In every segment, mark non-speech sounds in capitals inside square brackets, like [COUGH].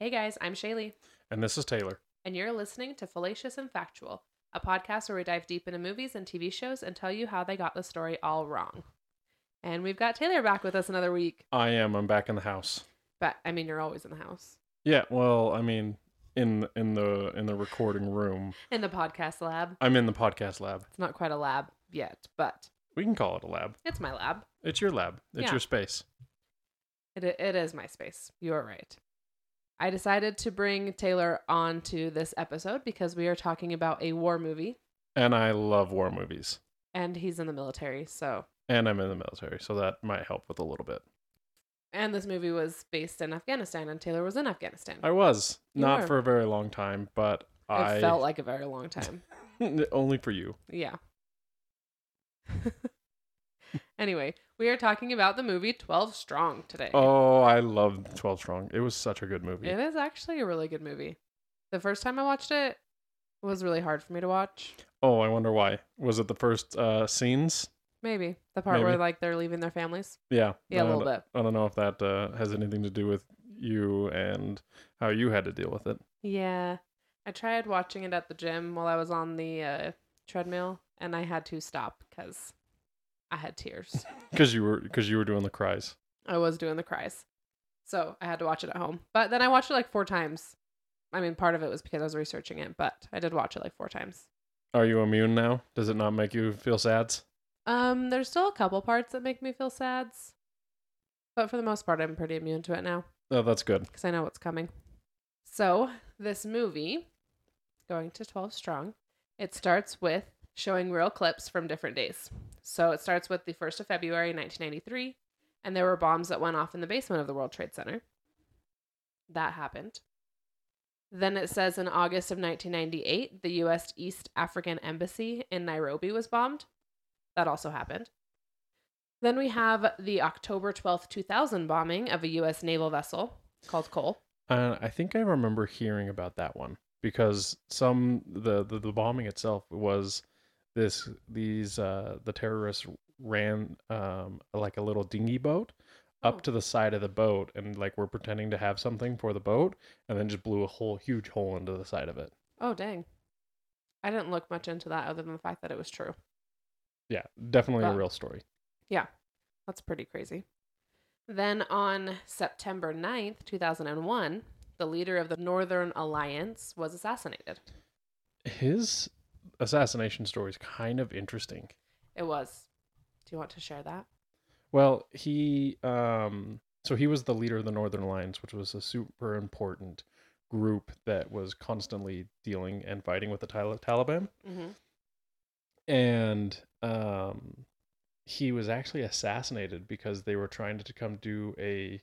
Hey guys, I'm Shaylee, And this is Taylor. and you're listening to Fallacious and Factual, a podcast where we dive deep into movies and TV shows and tell you how they got the story all wrong. And we've got Taylor back with us another week. I am. I'm back in the house. But I mean, you're always in the house, Yeah. Well, I mean, in in the in the recording room. in the podcast lab. I'm in the podcast lab. It's not quite a lab yet, but We can call it a lab. it's my lab. It's your lab. It's Yeah. your space. It, it is my space. You are right. I decided to bring Taylor on to this episode because we are talking about a war movie, And I love war movies. and he's in the military, so And I'm in the military, so that might help with a little bit. And this movie was based in Afghanistan, and Taylor was in Afghanistan. I was You not were. for a very long time, but It I felt like a very long time. [LAUGHS] only for you. Yeah. [LAUGHS] anyway, we are talking about the movie 12 Strong today. Oh, I love Twelve Strong. It was such a good movie. It is actually a really good movie. The first time I watched it it was really hard for me to watch. Oh, I wonder why. Was it the first uh, scenes? Maybe. The part where like they're leaving their families. Yeah. Yeah, a I little bit. I don't know if that uh, has anything to do with you and how you had to deal with it. Yeah. I tried watching it at the gym while I was on the uh, treadmill, and I had to stop because I had tears. [LAUGHS] Because you were because you were doing the cries. I was doing the cries. So I had to watch it at home. But then I watched it like four times. I mean, part of it was because I was researching it, but I did watch it like four times. Are you immune now? Does it not make you feel sad? Um, there's still a couple parts that make me feel sad. But for the most part, I'm pretty immune to it now Oh, that's good. because I know what's coming. So, this movie, going to 12 Strong, it starts with showing real clips from different days. So, it starts with the 1st of February 1993, and there were bombs that went off in the basement of the World Trade Center. That happened. Then it says in August of 1998, the U.S. East African Embassy in Nairobi was bombed. That also happened. Then we have the October 12th, 2000 bombing of a U.S. naval vessel called Cole. Uh, I think I remember hearing about that one because some the the, the bombing itself was this these uh the terrorists ran um like a little dinghy boat up Oh. to the side of the boat and like were pretending to have something for the boat and then just blew a whole huge hole into the side of it. Oh, dang. I didn't look much into that other than the fact that it was true. Yeah, definitely a real story. Yeah, that's pretty crazy. Then on September 9th, 2001, the leader of the Northern Alliance was assassinated. His assassination story is kind of interesting. It was. Do you want to share that? Well, he um so he was the leader of the Northern Alliance, which was a super important group that was constantly dealing and fighting with the Tal- Taliban. Mm-hmm. And um he was actually assassinated because they were trying to come do a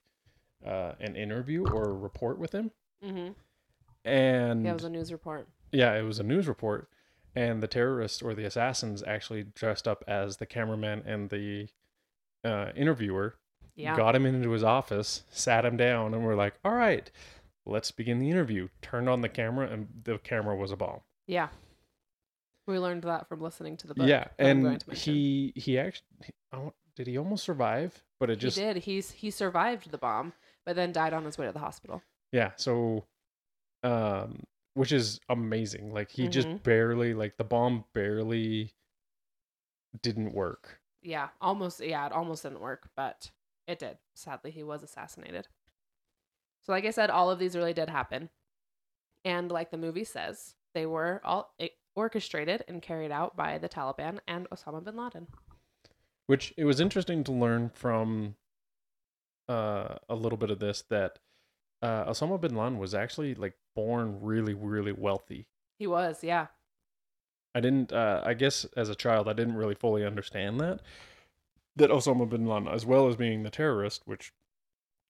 uh, an interview or a report with him. Mm-hmm. And Yeah, it was a news report. Yeah, it was a news report, and the terrorists or the assassins actually dressed up as the cameraman and the uh, interviewer. Yeah. Got him into his office, sat him down, and we're like, "All right, let's begin the interview." Turned on the camera, and the camera was a bomb. Yeah. We learned that from listening to the book. yeah, that I'm going and he he actually did he almost survive, but it just he did. He's he survived the bomb, but then died on his way to the hospital. yeah. So, um, which is amazing. Like he just Mhm. barely like the bomb barely didn't work. Yeah, almost. Yeah, it almost didn't work, but it did. Sadly, he was assassinated. So, like I said, all of these really did happen, and like the movie says, they were all orchestrated and carried out by the Taliban and Osama bin Laden. Which it was interesting to learn from uh, a little bit of this that uh, Osama bin Laden was actually like born really, really wealthy. He was, yeah, I didn't, uh, I guess as a child, I didn't really fully understand that. That Osama bin Laden, as well as being the terrorist, which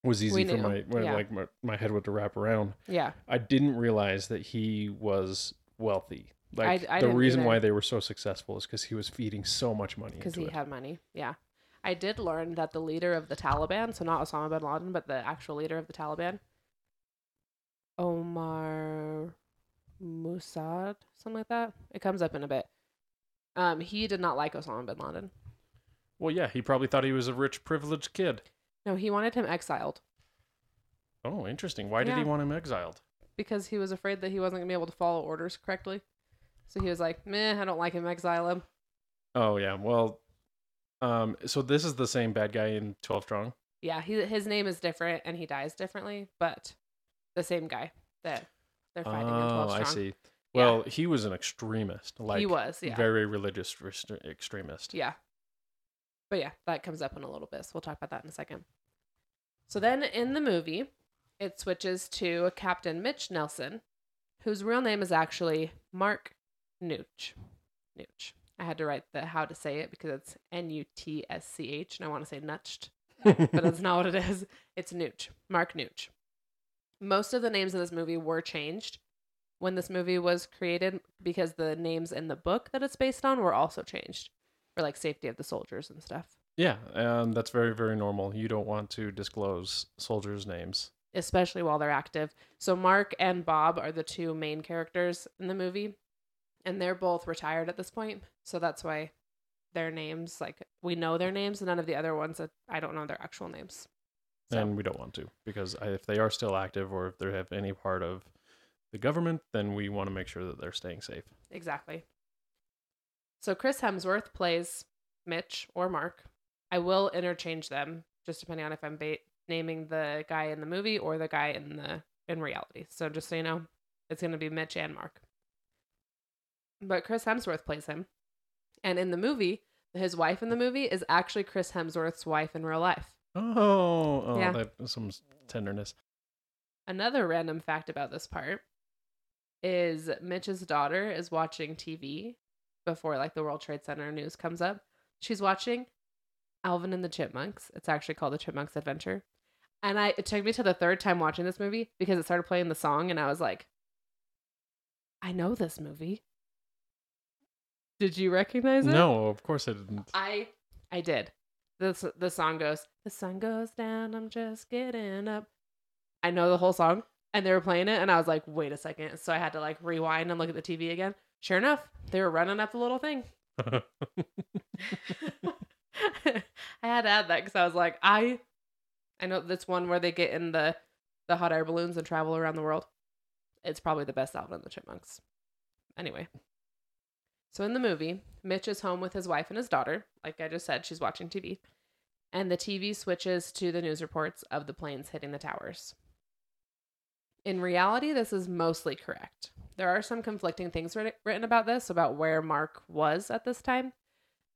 was easy for my, yeah. like my, my head would to wrap around. yeah, I didn't realize that he was wealthy. Like I the didn't reason why they were so successful is because he was feeding so much money because he it. had money. Yeah, I did learn that the leader of the Taliban, so not Osama bin Laden, but the actual leader of the Taliban, Omar Mossad, something like that. It comes up in a bit. Um, he did not like Osama bin Laden. Well, yeah, he probably thought he was a rich, privileged kid. No, he wanted him exiled. Oh, interesting. Why did he want him exiled? because he was afraid that he wasn't gonna be able to follow orders correctly. So he was like, "Meh, I don't like him. Exile him." Oh yeah. Well, um. So this is the same bad guy in Twelve Strong. Yeah, he, his name is different and he dies differently, but the same guy that they're fighting in Oh, I see. Well, he was an extremist. Like he was, yeah, very religious rest- extremist. yeah. But yeah, that comes up in a little bit, so we'll talk about that in a second. So then in the movie, it switches to Captain Mitch Nelson, whose real name is actually Mark Nooch. Nooch. I had to write the how to say it because it's N U T S C H, and I want to say nutched. but that's [LAUGHS] not what it is. It's Nooch, Mark Nooch. Most of the names in this movie were changed when this movie was created because the names in the book that it's based on were also changed for like safety of the soldiers and stuff, yeah, and that's very very normal. You don't want to disclose soldiers' names. especially while they're active. So Mark and Bob are the two main characters in the movie, and they're both retired at this point. So that's why their names, like we know their names, and none of the other ones that I don't know their actual names. So- And we don't want to because if they are still active or if they have any part of the government, then we want to make sure that they're staying safe. Exactly. So Chris Hemsworth plays Mitch or Mark. I will interchange them just depending on if I'm ba- naming the guy in the movie or the guy in the in reality. So just so you know, it's going to be Mitch and Mark. But Chris Hemsworth plays him. And in the movie, his wife in the movie is actually Chris Hemsworth's wife in real life. Oh, oh Yeah. that some tenderness. Another random fact about this part is Mitch's daughter is watching TV before like the World Trade Center news comes up. She's watching Alvin and the Chipmunks. It's actually called The Chipmunks Adventure. And I it took me to the third time watching this movie because it started playing the song and I was like I know this movie. Did you recognize it? No, of course I didn't. I I did. This the song goes, The sun goes down, I'm just getting up. I know the whole song. And they were playing it, and I was like, wait a second. So I had to like rewind and look at the TV again. Sure enough, they were running up the little thing. [LAUGHS] I had to add that because I was like, I I know this one where they get in the the hot air balloons and travel around the world. It's probably the best Alvin and the Chipmunks. Anyway. So in the movie, Mitch is home with his wife and his daughter. Like I just said, she's watching TV. And the TV switches to the news reports of the planes hitting the towers. In reality, this is mostly correct. There are some conflicting things writ- written about this, about where Mark was at this time.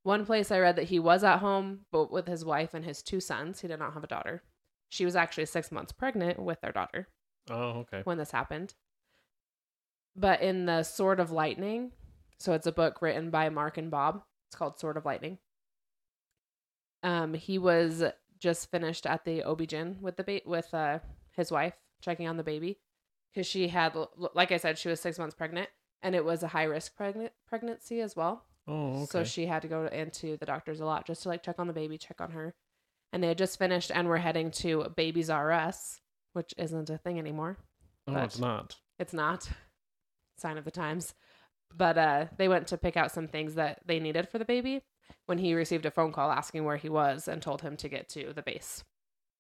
One place I read that he was at home, but with his wife and his two sons. He did not have a daughter. She was actually six months pregnant with their daughter oh, okay. when this happened. But in the Sword of Lightning, so it's a book written by Mark and Bob. It's called Sword of Lightning. Um, he was just finished at the OB-GYN with the ba- with uh his wife checking on the baby because she had, like I said, she was six months pregnant and it was a high risk pregnant pregnancy as well. Oh, okay. So she had to go into the doctors a lot just to like check on the baby, check on her. And they had just finished and were heading to Babies R Us, which isn't a thing anymore. oh, it's not. It's not. Sign of the times. But uh they went to pick out some things that they needed for the baby when he received a phone call asking where he was and told him to get to the base.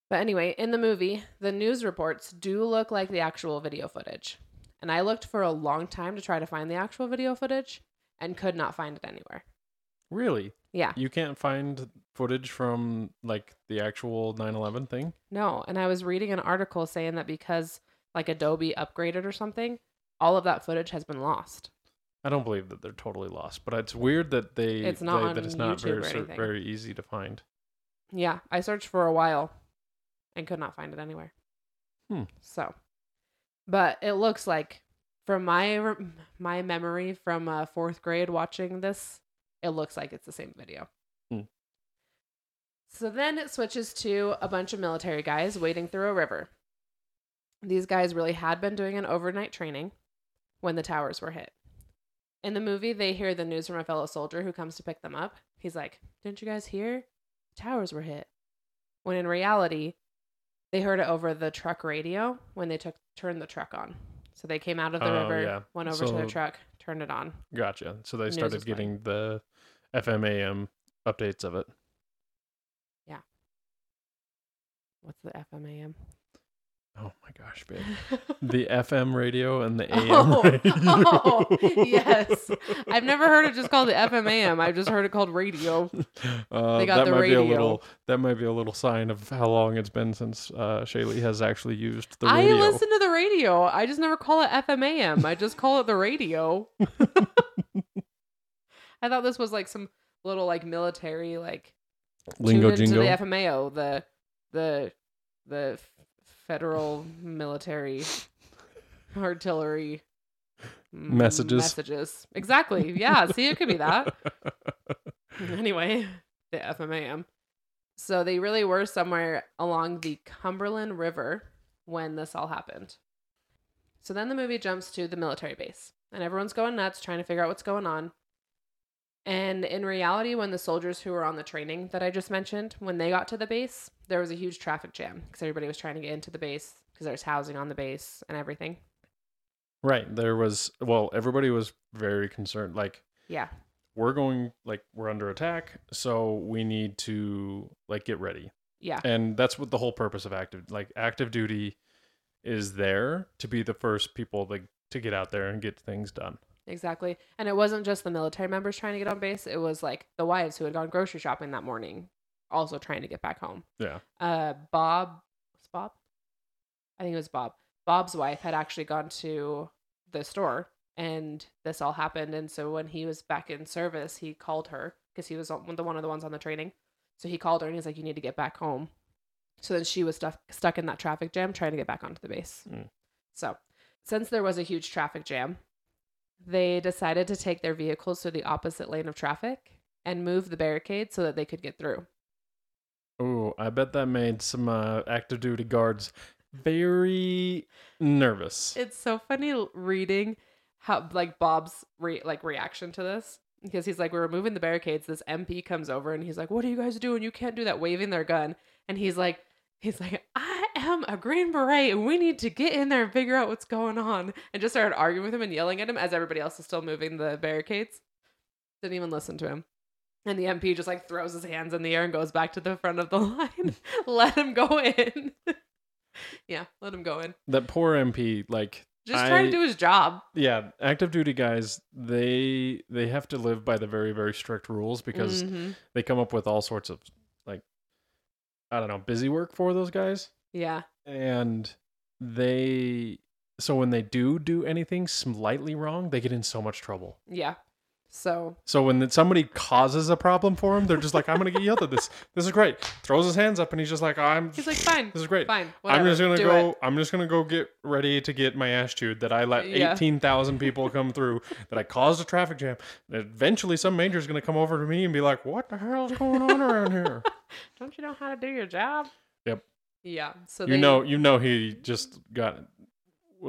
But anyway, in the movie, the news reports do look like the actual video footage. And I looked for a long time to try to find the actual video footage and could not find it anywhere. Really? Yeah. You can't find footage from like the actual 9/11 thing? No, and I was reading an article saying that because like Adobe upgraded or something, all of that footage has been lost. I don't believe that they're totally lost, but it's weird that they It's not they- that it's not YouTube very or cer- anything. very easy to find. Yeah, I searched for a while and could not find it anywhere. Hmm. So, but it looks like from my my memory from uh, fourth grade watching this, it looks like it's the same video. Hmm. So then it switches to a bunch of military guys wading through a river. These guys really had been doing an overnight training when the towers were hit. In the movie, they hear the news from a fellow soldier who comes to pick them up. He's like, Didn't you guys hear? towers were hit. When in reality, they heard it over the truck radio when they took turned the truck on. So they came out of the Oh, river, yeah. went over to their truck, turned it on. Gotcha. So they started was playing. getting the FMAM updates of it. Yeah. What's the FMAM? Oh my gosh, babe. [LAUGHS] The FM radio and the AM Oh, [LAUGHS] radio. [LAUGHS] oh, yes. I've never heard it just called the FM AM. I've just heard it called radio. Uh, They got that the might be a little. That might be a little sign of how long it's been since uh, Shaylee has actually used the radio. I listen to the radio. I just never call it FM AM. I just call it the radio. I thought this was like some little like military like Lingo jingo. the FMAO, the the the federal military artillery Messages. Messages. Exactly. Yeah. See, it could be that. [LAUGHS] anyway, the FMAM. So they really were somewhere along the Cumberland River when this all happened. So then the movie jumps to the military base, and everyone's going nuts trying to figure out what's going on. And in reality, when the soldiers who were on the training that I just mentioned, when they got to the base, there was a huge traffic jam because everybody was trying to get into the base because there's housing on the base and everything. right. There was. Well, everybody was very concerned. Like Yeah. we're going. Like we're under attack, so we need to like get ready. Yeah. and that's what the whole purpose of active like active duty is there to be the first people like to get out there and get things done Exactly. And it wasn't just the military members trying to get on base, it was like the wives who had gone grocery shopping that morning also trying to get back home. yeah Uh Bob was Bob? I think it was Bob. Bob's wife had actually gone to the store and this all happened and so when he was back in service, he called her because he was the one of the ones on the training. So he called her and he's like you need to get back home. So then she was stuck stuck in that traffic jam trying to get back onto the base. Mm. So, since there was a huge traffic jam, they decided to take their vehicles to the opposite lane of traffic and move the barricade so that they could get through. oh i bet that made some uh, active duty guards very nervous It's so funny reading how like Bob's re- like reaction to this because he's like we're removing the barricades. This MP comes over and he's like, "What are you guys doing? You can't do that!" Waving their gun, and he's like, he's like, "I a Green Beret, and we need to get in there and figure out what's going on." And just started arguing with him and yelling at him as everybody else is still moving the barricades. Didn't even listen to him. And the MP just like throws his hands in the air and goes back to the front of the line. [LAUGHS] [LAUGHS] let him go in. [LAUGHS] yeah, let him go in. that poor mp like Just trying to do his job. yeah active duty guys they they have to live by the very very strict rules because Mhm. they come up with all sorts of like i don't know busy work for those guys yeah, and they so when they do do anything slightly wrong they get in so much trouble yeah. So so when somebody causes a problem for him they're just like i'm gonna get yelled at this this is great throws his hands up and he's just like i'm he's like, fine, this is great fine. i'm just gonna do go it." i'm just gonna go get ready to get my ass chewed that i let Yeah. 18000 people come through that i caused a traffic jam eventually some major is gonna come over to me and be like what the hell is going on around here [LAUGHS] Don't you know how to do your job? Yep. Yeah. So you they, know you know he just got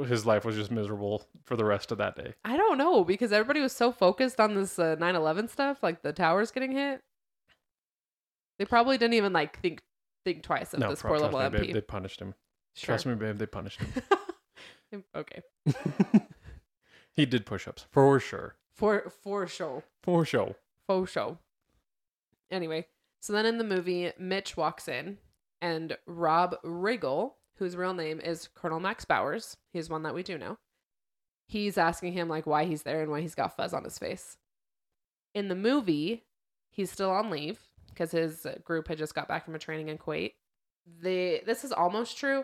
his life was just miserable for the rest of that day I don't know because everybody was so focused on this uh, 9/11 stuff, like the towers getting hit. They probably didn't even like think think twice of no this poor little me, MP. babe, they punished him Sure. trust me babe they punished him [LAUGHS] [LAUGHS] okay. he did push-ups for sure For for sure. for sure Faux show. Anyway, so then in the movie, Mitch walks in, and Rob Riggle, whose real name is Colonel Max Bowers, he's one that we do know. He's asking him like why he's there and why he's got fuzz on his face. In the movie, he's still on leave because his group had just got back from a training in Kuwait. The this is almost true.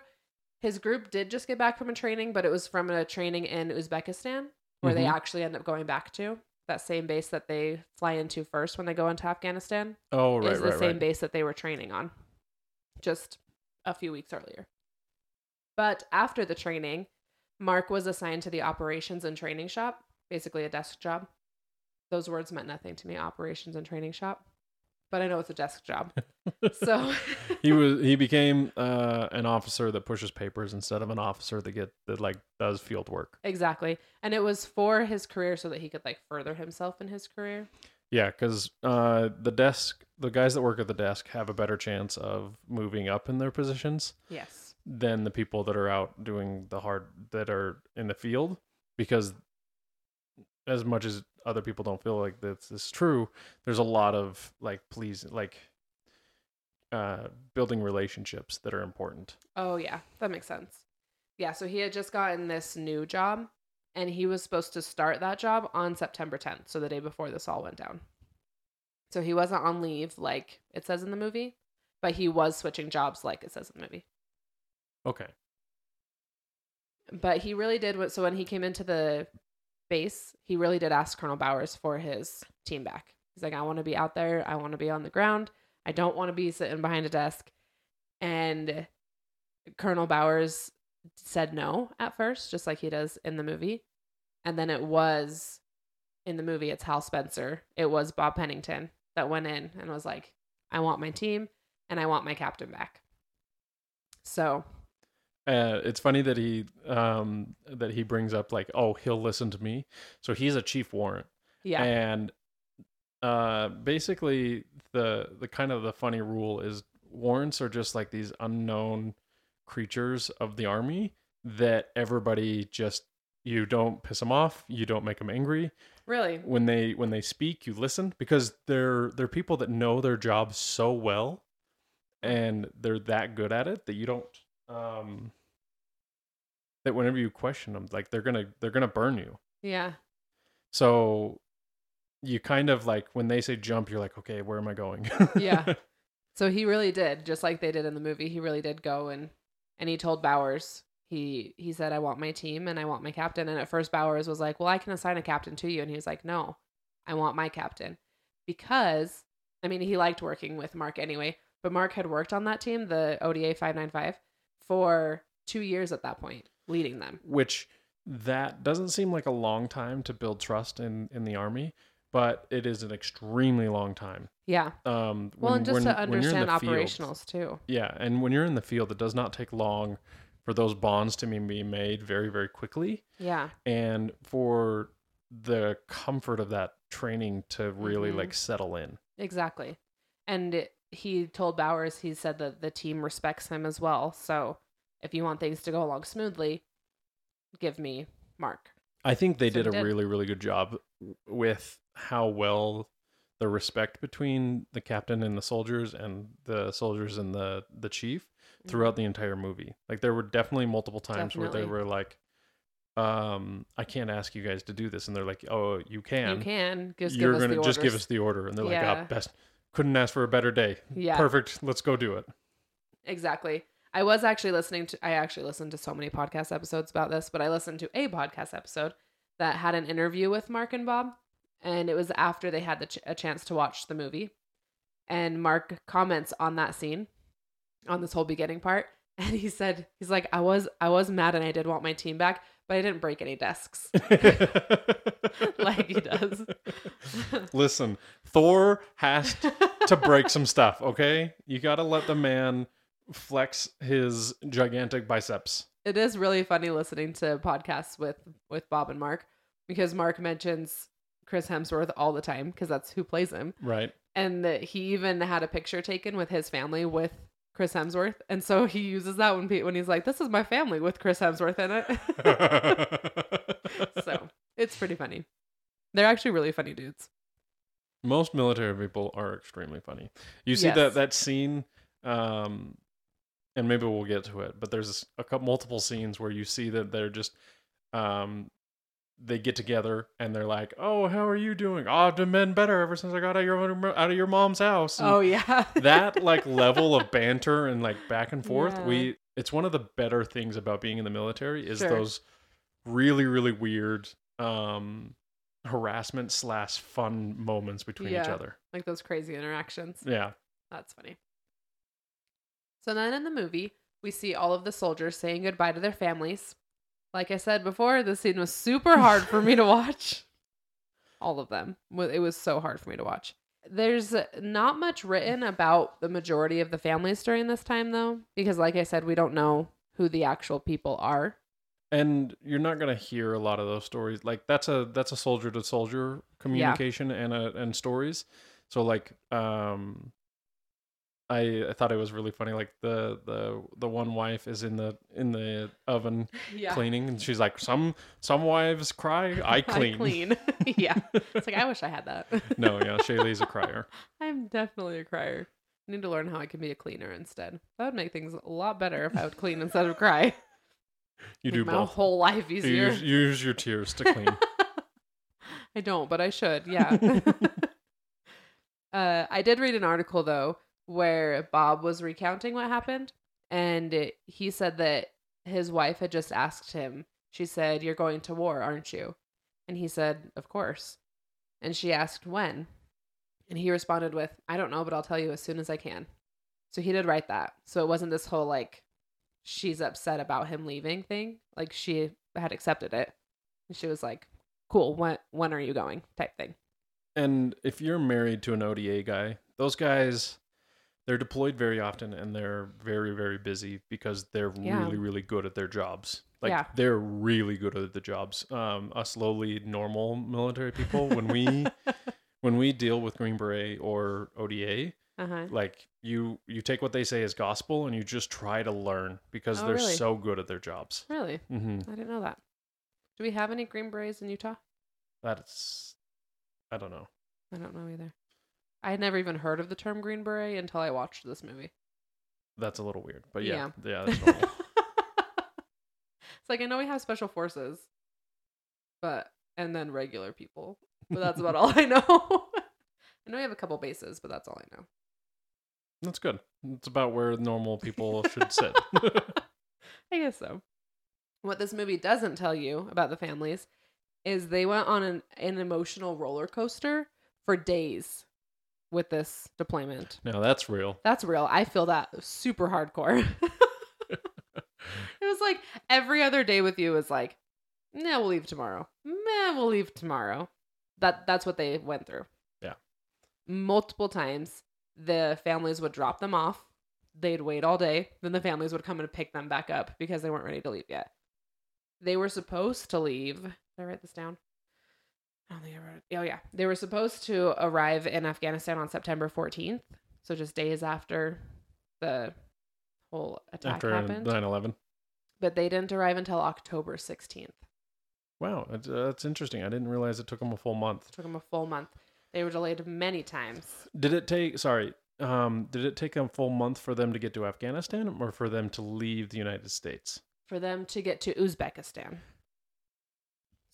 His group did just get back from a training, but it was from a training in Uzbekistan where they Mhm. actually end up going back to that same base that they fly into first when they go into Afghanistan oh right is the right same right base that they were training on just a few weeks earlier. But after the training, Mark was assigned to the operations and training shop, basically a desk job. Those words meant nothing to me, operations and training shop. But I know it's a desk job. [LAUGHS] So he was [LAUGHS] he became uh, an officer that pushes papers instead of an officer that get that like does field work. exactly. And it was for his career so that he could like further himself in his career. Yeah, because uh, the desk, the guys that work at the desk have a better chance of moving up in their positions Yes. than the people that are out doing the hard that are in the field. Because as much as other people don't feel like this is true, there's a lot of like please like uh building relationships that are important. Oh yeah, that makes sense. Yeah, so he had just gotten this new job and he was supposed to start that job on September 10th, so the day before this all went down. So he wasn't on leave like it says in the movie, but he was switching jobs like it says in the movie. Okay. But he really did what so when he came into the base, he really did ask Colonel Bowers for his team back. He's like, I want to be out there, I want to be on the ground. I don't want to be sitting behind a desk. And Colonel Bowers said no at first, just like he does in the movie. And then it was in the movie, it's Hal Spencer. It was Bob Pennington that went in and was like, I want my team and I want my captain back. So Uh, it's funny that he um that he brings up like, oh, he'll listen to me. So he's a chief warrant. yeah. And uh basically the the kind of the funny rule is warrants are just like these unknown creatures of the army that everybody just you don't piss them off, you don't make them angry. really? When they when they speak, you listen because they're they're people that know their job so well and they're that good at it that you don't um that whenever you question them like they're to they're to burn you. Yeah. So you kind of like when they say jump, you're like, okay, where am I going? Yeah. [LAUGHS] So he really did, just like they did in the movie. He really did go and and he told Bowers he he said I want my team and I want my captain. And at first Bowers was like, "Well, I can assign a captain to you," and he was like, "No, I want my captain," because I mean he liked working with Mark anyway. But Mark had worked on that team, the ODA five nine five, for two years at that point, leading them. Which that doesn't seem like a long time to build trust in in the army, but it is an extremely long time. Yeah. Um, Well, and just when- to when you're in understand the field- operationals too. Yeah, and when you're in the field, it does not take long for those bonds to be made very, very quickly, Yeah. and for the comfort of that training to really Mhm. like settle in. Exactly. And it- he told Bowers, he said that the team respects him as well. So if you want things to go along smoothly, give me Mark. I think they So did a did. really, really good job with how well the respect between the captain and the soldiers and the soldiers and the the chief throughout the entire movie. Like there were definitely multiple times where they were like, um, I can't ask you guys to do this, and they're like, Oh, you can. You can just You're give gonna the just give us the order, and they're like, Yeah. "Ah, best couldn't ask for a better day. Yeah. Perfect. Let's go do it." Exactly. I was actually listening to I actually listened to so many podcast episodes about this, but I listened to a podcast episode that had an interview with Mark and Bob, and it was after they had the ch- a chance to watch the movie. And Mark comments on that scene, on this whole beginning part, [LAUGHS] and he said he's like I was I was mad and I did want my team back, but I didn't break any desks. [LAUGHS] [LAUGHS] like he does. Listen, Thor has to break some stuff, okay? You got to let the man flex his gigantic biceps. it is really funny listening to podcasts with with Bob and Mark because Mark mentions Chris Hemsworth all the time because that's who plays him, Right. and that he even had a picture taken with his family with Chris Hemsworth, and so he uses that when when he's like, "This is my family with Chris Hemsworth in it." [LAUGHS] so it's pretty funny. They're actually really funny dudes. Most military people are extremely funny. You see Yes. that that scene um and maybe we'll get to it, but there's a couple multiple scenes where you see that they're just um they get together and they're like, "Oh, how are you doing? Oh, I've been better ever since I got out of your out of your mom's house." And Oh yeah, [LAUGHS] that like level of banter and like back and forth Yeah. we it's one of the better things about being in the military is Sure. those really really weird um harassment slash fun moments between each other like those crazy interactions. yeah That's funny. So then in the movie, we see all of the soldiers saying goodbye to their families. Like I said before, this scene was super hard for me to watch. [LAUGHS] All of them. It was so hard for me to watch. There's not much written about the majority of the families during this time, though, because, like I said, we don't know who the actual people are. and you're not going to hear a lot of those stories like that's a that's a soldier to soldier communication and a, and stories so like um I, I thought it was really funny like the the the one wife is in the in the oven Yeah. cleaning and she's like some some wives cry [LAUGHS] i clean, I clean. [LAUGHS] [LAUGHS] yeah. It's like, I wish I had that. no yeah shaylee's a crier I'm definitely a crier. I need to learn how I can be a cleaner instead. That would make things a lot better if I would clean instead of cry. You Make do my both. whole life You easier. use, you use your tears to clean. I don't, but I should. Yeah. uh, I did read an article though where Bob was recounting what happened, and he said that his wife had just asked him. She said, "You're going to war, aren't you?" And he said, "Of course." And she asked when, and he responded with, "I don't know, but I'll tell you as soon as I can." So he did write that. So it wasn't this whole like she's upset about him leaving thing. Like she had accepted it. And she was like, cool when when are you going type thing And if you're married to an ODA guy, those guys they're deployed very often and they're very very busy because they're Yeah. really really good at their jobs. Like Yeah. they're really good at the jobs. Um us lowly normal military people when we [LAUGHS] when we deal with Green Beret or ODA, uh-huh like you you take what they say as gospel and you just try to learn because Oh, they're really? so good at their jobs. really mm-hmm. i didn't know that do we have any green berets in utah That's I don't know. i don't know either i had never even heard of the term green beret until i watched this movie That's a little weird, but yeah, Yeah. yeah, [LAUGHS] that's it's like i know we have special forces but and then regular people but that's about all i know [LAUGHS] i know we have a couple bases but that's all i know That's good. It's about where normal people [LAUGHS] should sit. I guess so. What this movie doesn't tell you about the families is they went on an, an emotional roller coaster for days with this deployment. No, that's real. That's real. I feel that super hardcore. [LAUGHS] it was like every other day with you was like, nah, we'll leave tomorrow. Meh, we'll leave tomorrow. That that's what they went through. Yeah. Multiple times the families would drop them off. They'd wait all day. Then the families would come and pick them back up because they weren't ready to leave yet. They were supposed to leave. Did I write this down? I don't think I wrote it. Oh yeah. They were supposed to arrive in Afghanistan on September 14th. So just days after the whole attack After happened. 9/11. But they didn't arrive until October 16th. Wow, that's, uh, that's interesting. I didn't realize it took them a full month. It took them a full month. They were delayed many times. Did it take? Sorry, um, did it take a full month for them to get to Afghanistan, or for them to leave the United States? for them to get to Uzbekistan.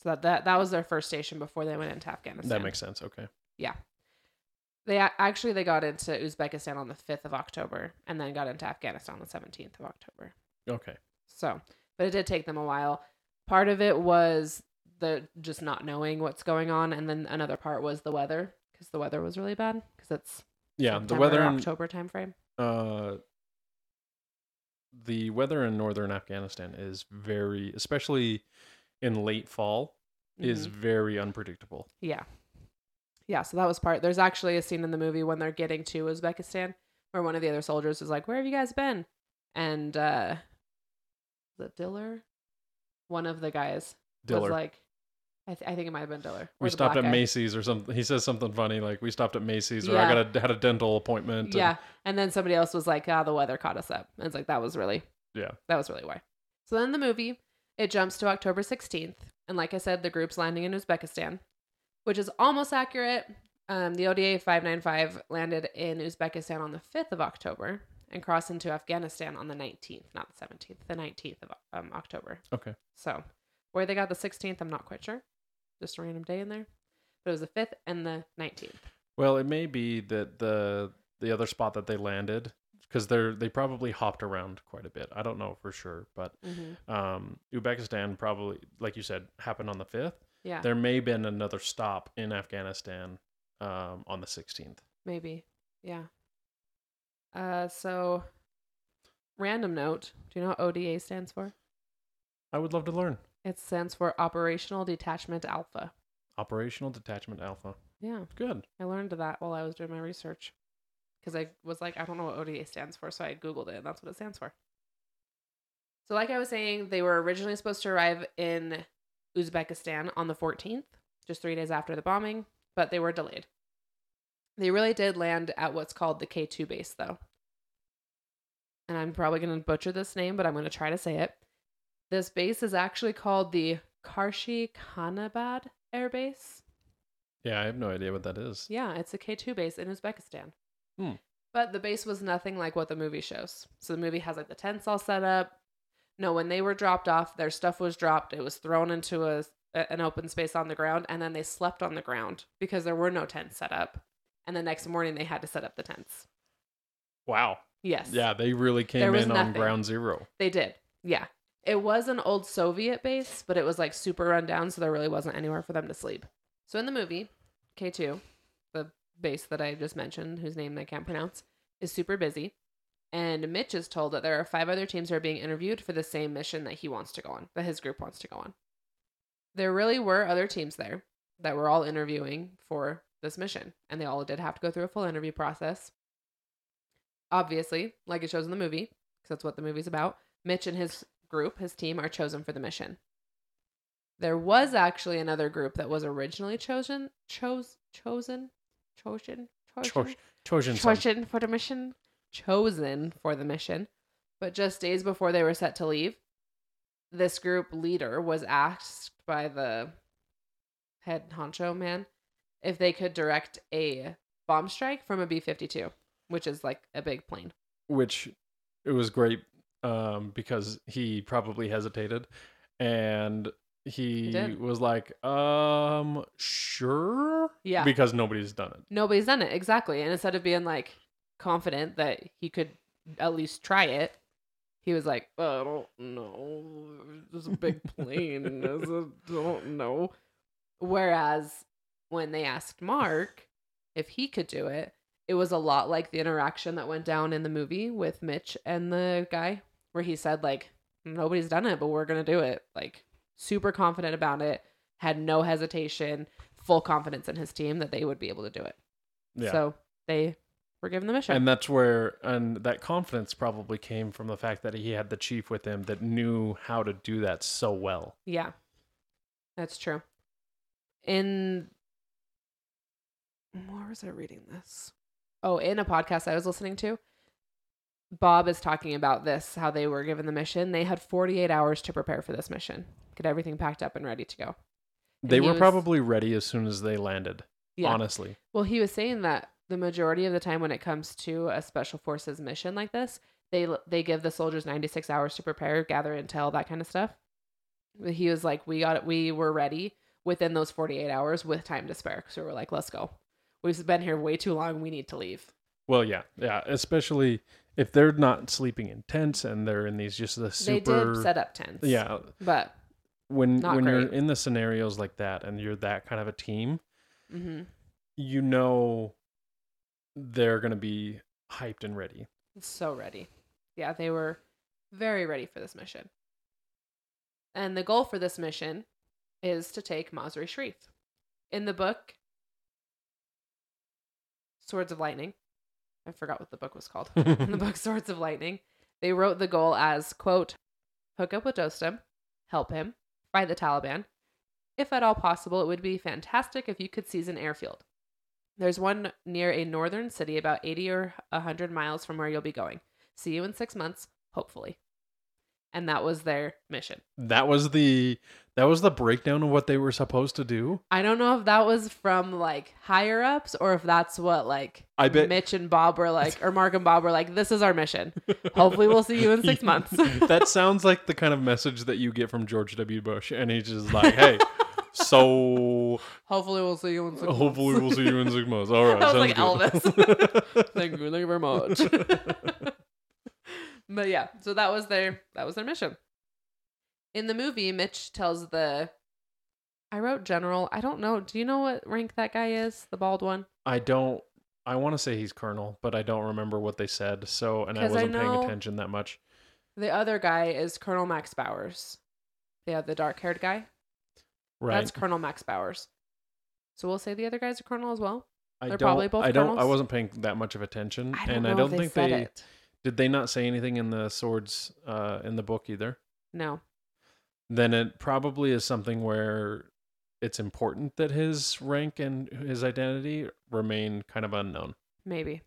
So that, that that was their first station before they went into Afghanistan. That makes sense. Okay. Yeah. They actually they got into Uzbekistan on the 5th of October and then got into Afghanistan on the 17th of October. Okay. So, but it did take them a while. Part of it was the just not knowing what's going on and then another part was the weather because the weather was really bad because it's Yeah, the weather in October time frame. uh, the weather in northern Afghanistan is very, especially in late fall, is Mhm. very unpredictable. Yeah. Yeah, so that was part. There's actually a scene in the movie when they're getting to Uzbekistan where one of the other soldiers is like, Where have you guys been? And uh the Diller? One of the guys Diller. was like I, th- I think it might have been Diller. we stopped at guy. Macy's or something. He says something funny like we stopped at Macy's or Yeah. I got a had a dental appointment. and- Yeah. And then somebody else was like, ah, the weather caught us up. And it's like that was really yeah. that was really why. So then the movie, it jumps to October 16th. And like I said, the group's landing in Uzbekistan, which is almost accurate. Um, the ODA 595 landed in Uzbekistan on the 5th of October and crossed into Afghanistan on the 19th, not the 17th, the 19th of um, October. Okay. So where they got the 16th, I'm not quite sure. Just a random day in there. But it was the 5th and the 19th. Well, it may be that the the other spot that they landed because they're they probably hopped around quite a bit. I don't know for sure, but Mm-hmm. um, Uzbekistan probably, like you said, happened on the fifth. Yeah, There may have been another stop in Afghanistan um, on the sixteenth. maybe. Yeah. Uh, so random note. Do you know what ODA stands for? I would love to learn It stands for Operational Detachment Alpha. operational detachment alpha. Yeah, Good. I learned that while I was doing my research because I was like, I don't know what ODA stands for, so I googled it, and that's what it stands for. So, like I was saying, they were originally supposed to arrive in Uzbekistan on the 14th, just three days after the bombing, but they were delayed. They really did land at what's called the K2 base, though. And I'm probably going to butcher this name, but I'm going to try to say it. This base is actually called the Karshi Khanabad Air Base. Yeah, I have no idea what that is. Yeah, it's a K2 base in Uzbekistan. Hmm. But the base was nothing like what the movie shows. So the movie has like the tents all set up. No, when they were dropped off, their stuff was dropped. It was thrown into a a- an open space on the ground, and then they slept on the ground because there were no tents set up. And the next morning, they had to set up the tents. Wow. Yes. Yeah, they really came There was in on ground zero. They did. Yeah. It was an old Soviet base, but it was like super run down, so there really wasn't anywhere for them to sleep. So in the movie, K2, the base that I just mentioned, whose name I can't pronounce, is super busy. And Mitch is told that there are five other teams that are being interviewed for the same mission that he wants to go on, that his group wants to go on. There really were other teams there that were all interviewing for this mission, and they all did have to go through a full interview process. Obviously, like it shows in the movie, because that's what the movie's about, Mitch and his group, his team, are chosen for the mission. There was actually another group that was originally chosen, chose, chosen, chosen, chosen, Trojan chosen for the mission, chosen for the mission. But just days before they were set to leave, this group leader was asked by the head honcho man if they could direct a bomb strike from a B 52, which is like a big plane. which it was great um, because he probably hesitated and he, He was like, um, sure. Yeah. Because nobody's done it. Nobody's done it. Exactly. And instead of being like confident that he could at least try it, he was like, I don't know. It's a big plane. It's a- don't know. Whereas when they asked Mark if he could do it, it was a lot like the interaction that went down in the movie with Mitch and the guy, where he said, like, nobody's done it, but we're going to do it. Like, super confident about it, had no hesitation, full confidence in his team that they would be able to do it. Yeah. So they were given the mission. and that's where, and that confidence probably came from the fact that he had the chief with him that knew how to do that so well. yeah, that's true. In where was I reading this? Oh, in a podcast I was listening to, Bob is talking about this how they were given the mission. They had 48 hours to prepare for this mission, get everything packed up and ready to go. And They were was- probably ready as soon as they landed, Yeah. honestly. Well, he was saying that the majority of the time when it comes to a special forces mission like this, they they give the soldiers 96 hours to prepare, gather intel, that kind of stuff. He was like, "We got it. We were ready within those 48 hours with time to spare." So we're like, "Let's go. We've been here way too long. We need to leave." Well, yeah, yeah, especially if they're not sleeping in tents and they're in these just the They super. did set up tents. yeah, but when Not when you're in the scenarios like that and you're that kind of a team, hmm you know they're gonna be hyped and ready. so ready. Yeah, they were very ready for this mission. And the goal for this mission is to take Mazar-i-Sharif. In the book, Swords of Lightning, I forgot what the book was called. In the book [LAUGHS] Swords of Lightning, they wrote the goal as, quote, hook up with Dostum, help him, fight the Taliban. If at all possible, it would be fantastic if you could seize an airfield. There's one near a northern city about 80 or 100 miles from where you'll be going. See you in six months, hopefully. And that was their mission. that was the that was the breakdown of what they were supposed to do. I don't know if that was from like higher ups or if that's what like I bet- Mitch and Bob were like, or Mark and Bob were like, this is our mission. [LAUGHS] Hopefully we'll see you in six months. [LAUGHS] that sounds like the kind of message that you get from George W. Bush, and he's just like, "Hey, so [LAUGHS] Hopefully we'll see you in six hopefully months. we'll see you in six months." All right, That was like good. thank you, thank you very much. But yeah, so that was their that was their mission. In the movie, Mitch tells the I wrote general. I don't know. Do you know what rank that guy is? The bald one? I don't. I want to say he's colonel, but I don't remember what they said. So, and I wasn't paying attention that much. The other guy is Colonel Max Bowers. Yeah, the dark haired guy. Right. That's Colonel Max Bowers. So we'll say the other guy's a colonel as well. I they're don't. probably both I don't. I colonels? wasn't paying that much of attention, I don't and I don't they think they it. Did. They not say anything in the swords uh, in the book either. No. Then it probably is something where it's important that his rank and his identity remain kind of unknown. Maybe.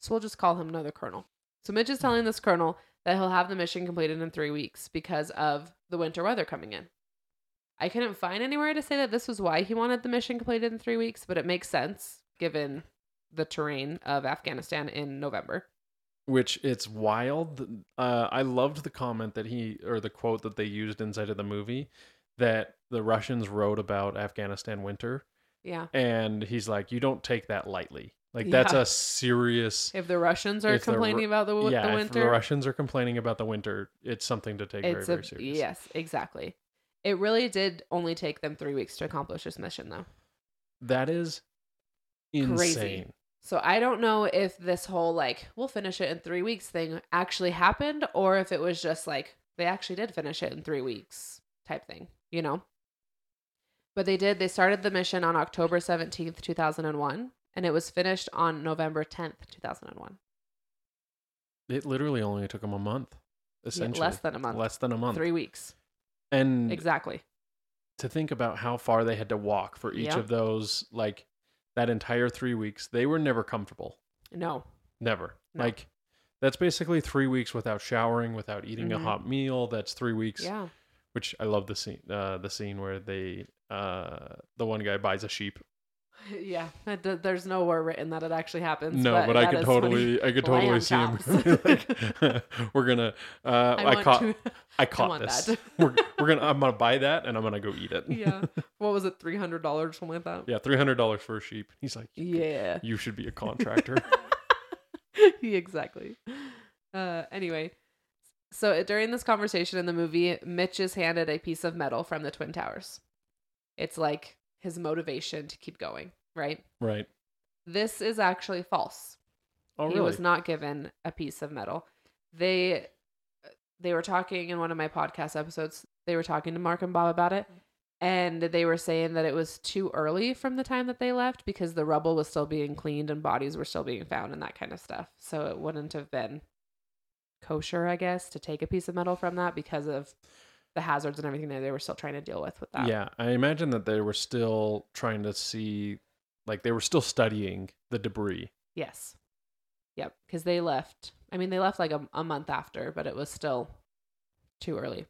So we'll just call him another colonel. So Mitch is telling this colonel that he'll have the mission completed in three weeks because of the winter weather coming in. I couldn't find anywhere to say that this was why he wanted the mission completed in three weeks, but it makes sense given the terrain of Afghanistan in November. Which it's wild. Uh, I loved the comment that he or the quote that they used inside of the movie that the Russians wrote about Afghanistan winter, Yeah. and he's like, "You don't take that lightly. Like that's a serious." If the Russians are If the complaining about the, yeah, the if the Russians are complaining about the winter, it's something to take very it's very a serious. yes, exactly. It really did only take them three weeks to accomplish this mission, though. That is insane. Crazy. So I don't know if this whole like we'll finish it in three weeks thing actually happened, or if it was just like they actually did finish it in three weeks type thing, you know. But they did. They started the mission on October seventeenth, two thousand and one, and it was finished on November tenth, two thousand and one. It literally only took them a month, essentially less than a month. Less than a month. Three weeks And exactly. to think about how far they had to walk for each Yep. of those, like that entire three weeks, they were never comfortable. No, Never. No. Like that's basically three weeks without showering, without eating Mhm. a hot meal. That's three weeks. yeah, Which I love the scene. Uh, the scene where they, uh, the one guy buys a sheep. [LAUGHS] yeah. D- There's nowhere written that it actually happens. no, but, I could totally, I could totally see him. [LAUGHS] like, [LAUGHS] we're gonna. Uh, I, I, caught. to. I caught want this. that. we're, we're gonna. I'm gonna buy that, and I'm gonna go eat it. yeah. What was it? Three hundred dollars, something like that. yeah, three hundred dollars for a sheep. He's like, Yeah. you should be a contractor. exactly. Uh, anyway, so during this conversation in the movie, Mitch is handed a piece of metal from the Twin Towers. It's like his motivation to keep going, right? right. This is actually false. Oh, He really? was not given a piece of metal. They they were talking in one of my podcast episodes. They were talking to Mark and Bob about it. And they were saying that it was too early from the time that they left because the rubble was still being cleaned and bodies were still being found and that kind of stuff. So it wouldn't have been kosher, I guess, to take a piece of metal from that because of the hazards and everything that they were still trying to deal with with that. Yeah, I imagine that they were still trying to see, like they were still studying the debris. Yes. Yep. Because they left. I mean, they left like a, a month after, but it was still too early.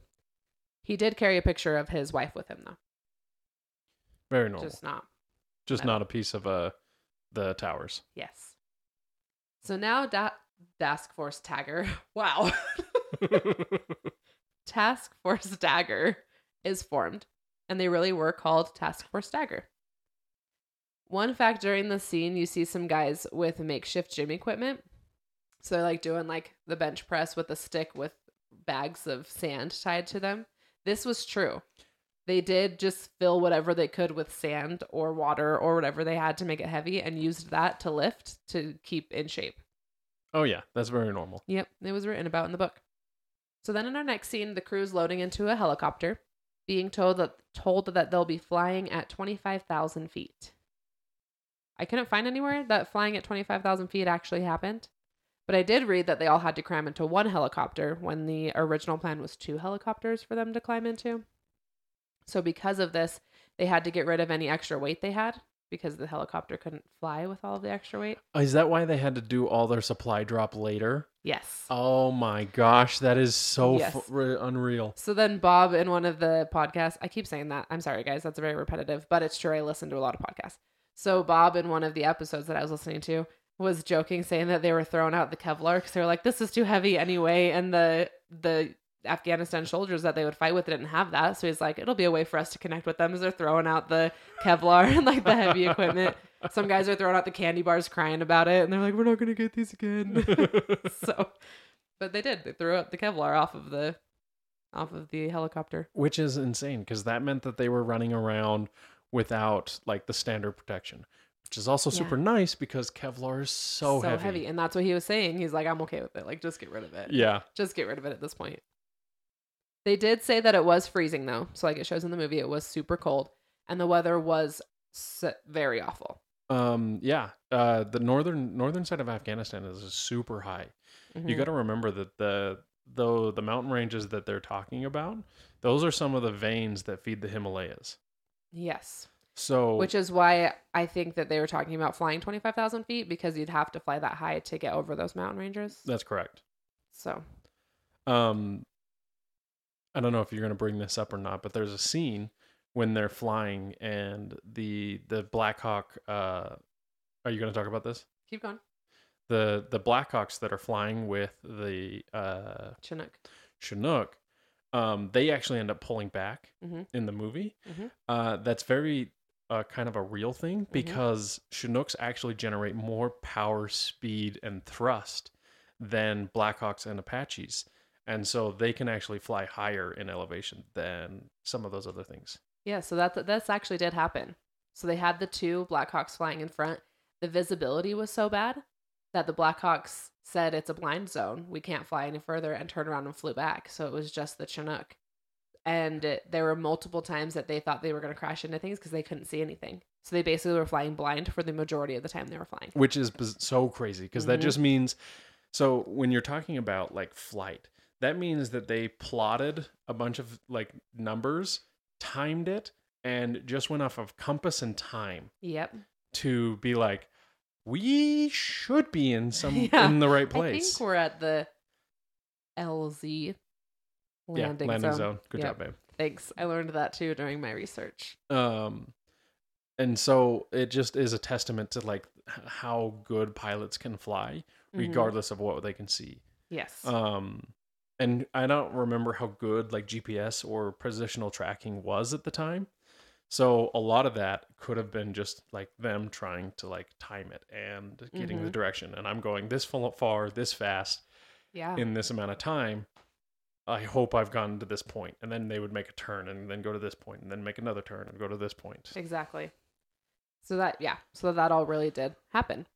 He did carry a picture of his wife with him, though. Very normal. Just not. Just not a piece of uh the towers. Yes. So now da- Task Force Tagger. [LAUGHS] Wow. [LAUGHS] [LAUGHS] Task Force Dagger [LAUGHS] is formed, and they really were called Task Force Dagger. One fact during the scene, you see some guys with makeshift gym equipment. So they're like doing like the bench press with a stick with bags of sand tied to them. This was true. They did just fill whatever they could with sand or water or whatever they had to make it heavy and used that to lift to keep in shape. oh yeah, that's very normal. Yep, it was written about in the book. So then in our next scene, the crew is loading into a helicopter, being told that told that they'll be flying at twenty five thousand feet. I couldn't find anywhere that flying at twenty five thousand feet actually happened, but I did read that they all had to cram into one helicopter when the original plan was two helicopters for them to climb into. So because of this, they had to get rid of any extra weight they had because the helicopter couldn't fly with all of the extra weight. Uh, is that why they had to do all their supply drop later? Yes. Oh my gosh, that is so Yes. re- unreal. So then Bob in one of the podcasts, I keep saying that. I'm sorry guys, that's very repetitive, but it's true. I listen to a lot of podcasts. So Bob in one of the episodes that I was listening to was joking saying that they were throwing out the Kevlar because they were like, "This is too heavy anyway," and the the Afghanistan soldiers that they would fight with didn't have that. So he's like, "It'll be a way for us to connect with them as they're throwing out the Kevlar and like the heavy equipment." Some guys are throwing out the candy bars, crying about it, and they're like, "We're not gonna get these again." [LAUGHS] so, but they did. They threw out the Kevlar off of the off of the helicopter. Which is insane because that meant that they were running around without like the standard protection, which is also Yeah. super nice because Kevlar is so, heavy. and that's what he was saying. He's like, "I'm okay with it. Like, just get rid of it. Yeah. just get rid of it at this point." They did say that it was freezing though, so like it shows in the movie, it was super cold, and the weather was very awful. Um. Yeah. Uh. The northern northern side of Afghanistan is super high. You Mhm. got to remember that the though the mountain ranges that they're talking about, those are some of the veins that feed the Himalayas. yes, So which is why I think that they were talking about flying twenty five thousand feet because you'd have to fly that high to get over those mountain ranges. that's correct. So Um, I don't know if you're going to bring this up or not, but there's a scene when they're flying and the the Black Hawk. Uh, are you going to talk about this? keep going. the the Blackhawks that are flying with the uh, Chinook. Chinook, um, they actually end up pulling back Mhm. in the movie. Mhm. Uh, that's very uh, kind of a real thing because Chinooks actually generate more power, speed, and thrust than Blackhawks and Apaches. And so they can actually fly higher in elevation than some of those other things. Yeah, so that this actually did happen. So they had the two Blackhawks flying in front. The visibility was so bad that the Blackhawks said it's a blind zone. We can't fly any further and turned around and flew back. So it was just the Chinook. And it, there were multiple times that they thought they were going to crash into things because they couldn't see anything. So they basically were flying blind for the majority of the time they were flying. which is so crazy because that Mhm. just means so when you're talking about like flight that means that they plotted a bunch of like numbers timed it and just went off of compass and time Yep. to be like we should be in some [LAUGHS] Yeah, in the right place. I think we're at the LZ landing, yeah landing, zone. zone, good Yep. job babe Thanks. I learned that too during my research. um and so it just is a testament to like how good pilots can fly Mhm. regardless of what they can see Yes. Um, and I don't remember how good like GPS or positional tracking was at the time. So a lot of that could have been just like them trying to like time it and getting the Mhm. direction. And I'm going this full- far, this fast yeah. in this amount of time. I hope I've gotten to this point. And then they would make a turn and then go to this point and then make another turn and go to this point. Exactly. So that yeah, so that all really did happen.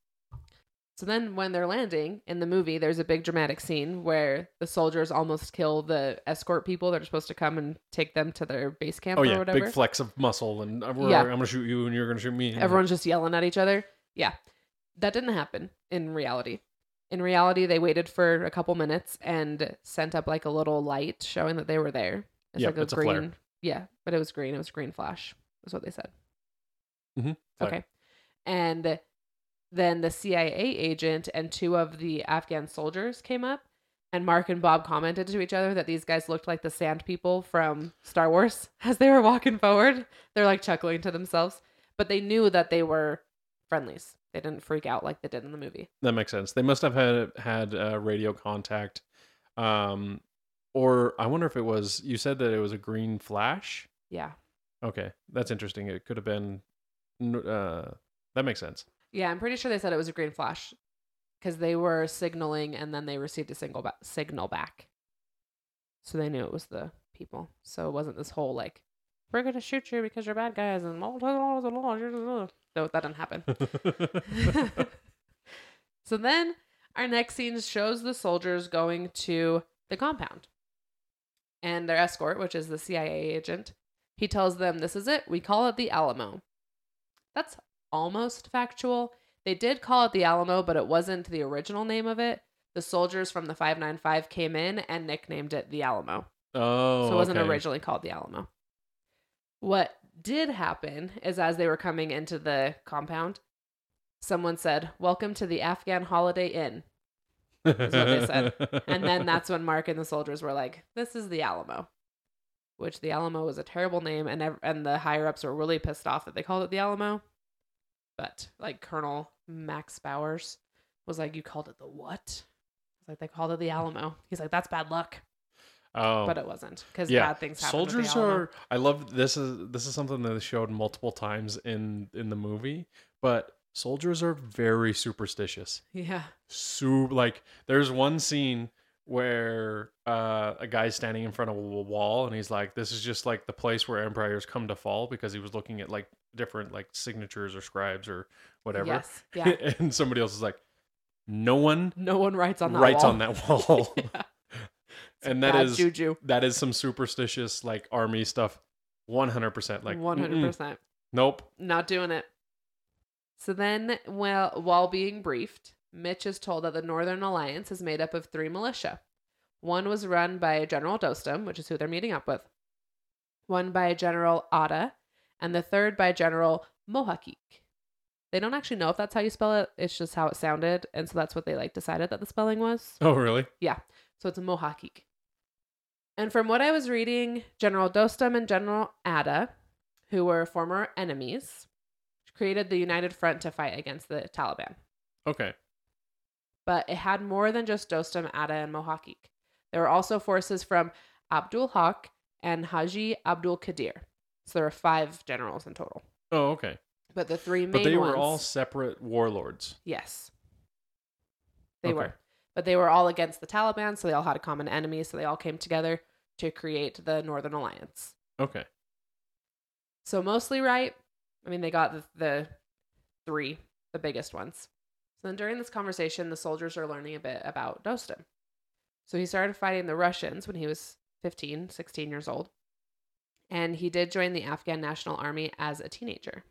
So then when they're landing in the movie, there's a big dramatic scene where the soldiers almost kill the escort people that are supposed to come and take them to their base camp Oh or yeah, whatever. big flex of muscle and uh, we're- Yeah. I'm gonna shoot you and you're gonna shoot me. Everyone's just yelling at each other. Yeah. That didn't happen in reality. In reality, they waited for a couple minutes and sent up like a little light showing that they were there. It's Yep, like a it's a green. yeah, but it was green. It was green flash. Is what they said. Mhm. Okay. And then the CIA agent and two of the Afghan soldiers came up, and Mark and Bob commented to each other that these guys looked like the sand people from Star Wars [LAUGHS] as they were walking forward. They're like chuckling to themselves, but they knew that they were friendlies. They didn't freak out like they did in the movie. That makes sense. They must have had had uh, radio contact, um, or I wonder if it was. You said that it was a green flash. Yeah. Okay, that's interesting. It could have been. Uh, that makes sense. Yeah, I'm pretty sure they said it was a green flash because they were signaling and then they received a single ba- signal back. So they knew it was the people. So it wasn't this whole like, we're going to shoot you because you're bad guys and all the. No, that didn't happen. [LAUGHS] [LAUGHS] so then our next scene shows the soldiers going to the compound. And their escort, which is the CIA agent, he tells them, This is it. We call it the Alamo. That's almost factual. They did call it the Alamo, but it wasn't the original name of it. The soldiers from the 595 came in and nicknamed it the Alamo. oh, So it wasn't okay. originally called the Alamo. What did happen is as they were coming into the compound, someone said, Welcome to the Afghan Holiday Inn. Is what they said. And then that's when Mark and the soldiers were like, This is the Alamo. Which the Alamo was a terrible name, and ev- and the higher ups were really pissed off that they called it the Alamo. But like Colonel Max Bowers was like, "You called it the what?" Like they called it the Alamo. He's like, "That's bad luck," oh, but it wasn't because yeah. bad things happen. Soldiers are. I love this. Is this is something that they showed multiple times in in the movie, but soldiers are very superstitious. yeah, so like there's one scene where uh, a guy's standing in front of a wall and he's like this is just like the place where empires come to fall because he was looking at like different like signatures or scribes or whatever Yes, yeah. [LAUGHS] and somebody else is like no one No one writes on that. writes wall. on that wall [LAUGHS] Yeah. [LAUGHS] And that is juju. that is some superstitious like army stuff 100% like One hundred percent. nope Not doing it. So then, well, while being briefed, Mitch is told that the Northern Alliance is made up of three militia. One was run by General Dostum, which is who they're meeting up with. One by General Atta, and the third by General Mohakik. They don't actually know if that's how you spell it. It's just how it sounded, and so that's what they like decided that the spelling was. oh really Yeah. So it's a Mohakik. And from what I was reading, General Dostum and General Atta, who were former enemies, created the United Front to fight against the Taliban. okay but it had more than just Dostum, Atta, and Mohakik. There were also forces from Abdul Haq and Haji Abdul Qadir. So there were five generals in total. Oh, okay. But the three main But they ones, were all separate warlords. yes, they Okay. were. But they were all against the Taliban, so they all had a common enemy. So they all came together to create the Northern Alliance. Okay. So mostly right. I mean, they got the, the three, the biggest ones. So then during this conversation, the soldiers are learning a bit about Dostum. So he started fighting the Russians when he was 15, 16 years old. And he did join the Afghan National Army as a teenager.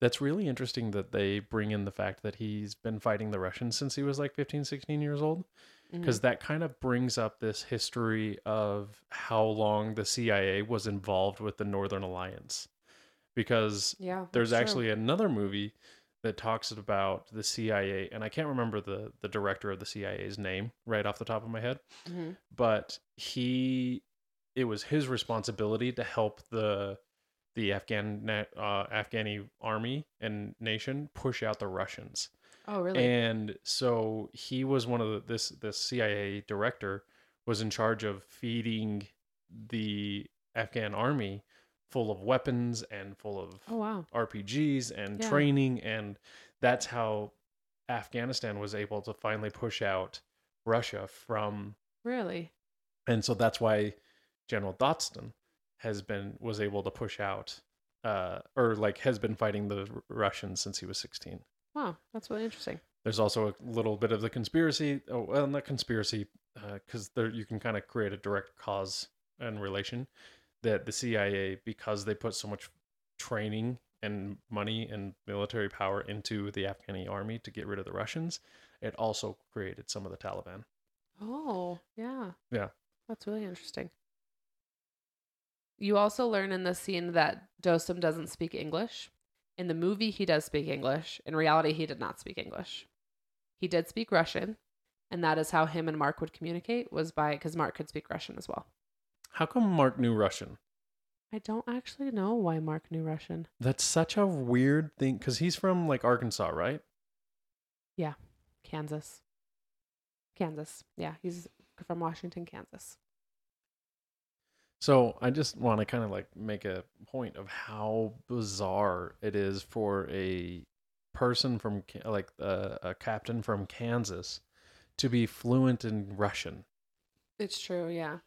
That's really interesting that they bring in the fact that he's been fighting the Russians since he was like 15, 16 years old. Mm-hmm. Because that kind of brings up this history of how long the CIA was involved with the Northern Alliance. Because yeah, there's that's true. actually another movie that talks about the CIA, and I can't remember the, the director of the CIA's name right off the top of my head. Mhm. but he it was his responsibility to help the the Afghan uh, Afghani army and nation push out the Russians. Oh, really? And so he was one of the this this CIA director was in charge of feeding the Afghan army full of weapons and full of oh, wow. RPGs and Yeah. training and that's how Afghanistan was able to finally push out Russia from Really? and so that's why General Dostum has been was able to push out uh or like has been fighting the Russians since he was 16. Wow, that's really interesting. There's also a little bit of the conspiracy oh well not conspiracy because there you can kind of create a direct cause and relation that the CIA because they put so much training and money and military power into the Afghani army to get rid of the Russians it also created some of the Taliban. Oh, yeah. Yeah. That's really interesting. You also learn in this scene that Dostum doesn't speak English. In the movie, he does speak English. In reality, he did not speak English. He did speak Russian, and that is how him and Mark would communicate was by because Mark could speak Russian as well. How come Mark knew Russian? I don't actually know why Mark knew Russian. That's such a weird thing because he's from like Arkansas, right? Yeah, Kansas. Kansas. Yeah, he's from Washington, Kansas. So I just want to kind of like make a point of how bizarre it is for a person from like uh, a captain from Kansas to be fluent in Russian. It's true, yeah.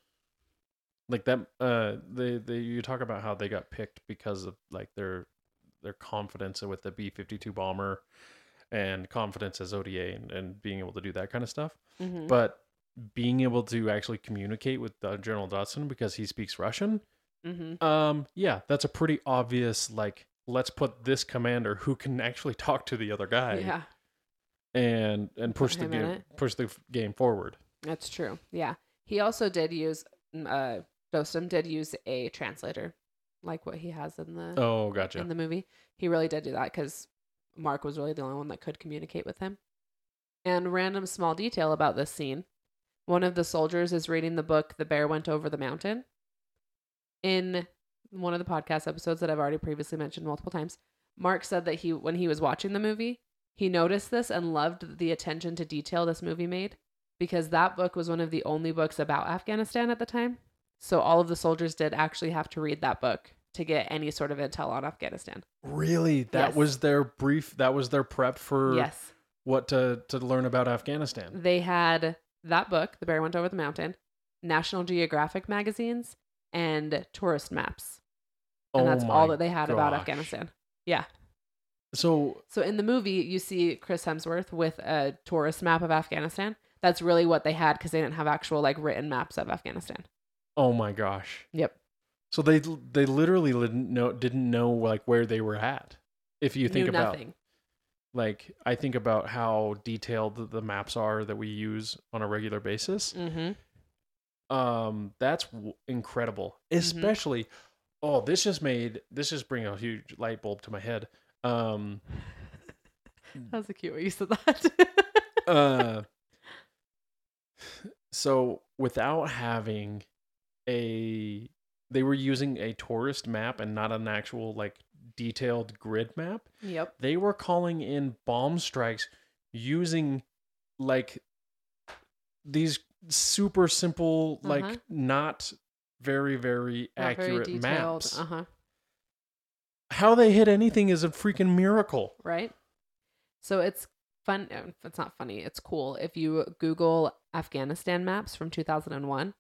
Like that, uh, they they you talk about how they got picked because of like their their confidence with the B fifty two bomber and confidence as ODA and, and being able to do that kind of stuff. Mm-hmm. but being able to actually communicate with uh, General Dostum because he speaks Russian, mm-hmm. um, yeah, that's a pretty obvious like let's put this commander who can actually [LAUGHS] talk to the other guy Yeah, and and push the game push the game forward. that's true. Yeah. He also did use, mm, uh, Dostum did use a translator, like what he has in the Oh, gotcha. in the movie. He really did do that because Mark was really the only one that could communicate with him. And random small detail about this scene one of the soldiers is reading the book The Bear Went Over the Mountain. In one of the podcast episodes that I've already previously mentioned multiple times, Mark said that he, when he was watching the movie, he noticed this and loved the attention to detail this movie made because that book was one of the only books about Afghanistan at the time. So all of the soldiers did actually have to read that book to get any sort of intel on Afghanistan. really, that Yes. was their brief. That was their prep for Yes. what to to learn about Afghanistan. They had that book, The Bear Went Over the Mountain, National Geographic magazines, and tourist maps. And oh that's all that they had about. Afghanistan. Yeah. So So in the movie, you see Chris Hemsworth with a tourist map of Afghanistan. That's really what they had because they didn't have actual like written maps of Afghanistan. Oh my gosh. Yep. So they they literally didn't know didn't know like where they were at. If you think Knew about nothing. like I think about how detailed the- maps are that we use on a regular basis. Mm-hmm. Um, that's w- incredible. Especially, oh, this just made this just bring a huge light bulb to my head. Um, [LAUGHS] That was a cute way you said that. [LAUGHS] uh, [LAUGHS] so without having a, they were using a tourist map and not an actual like detailed grid map. yep. they were calling in bomb strikes using like these super simple, Uh-huh. like not very very Not accurate detailed. maps. Uh huh. How they hit anything is a freaking miracle. right? So it's fun. uh, It's not funny. It's cool. If you Google Afghanistan maps from 2001,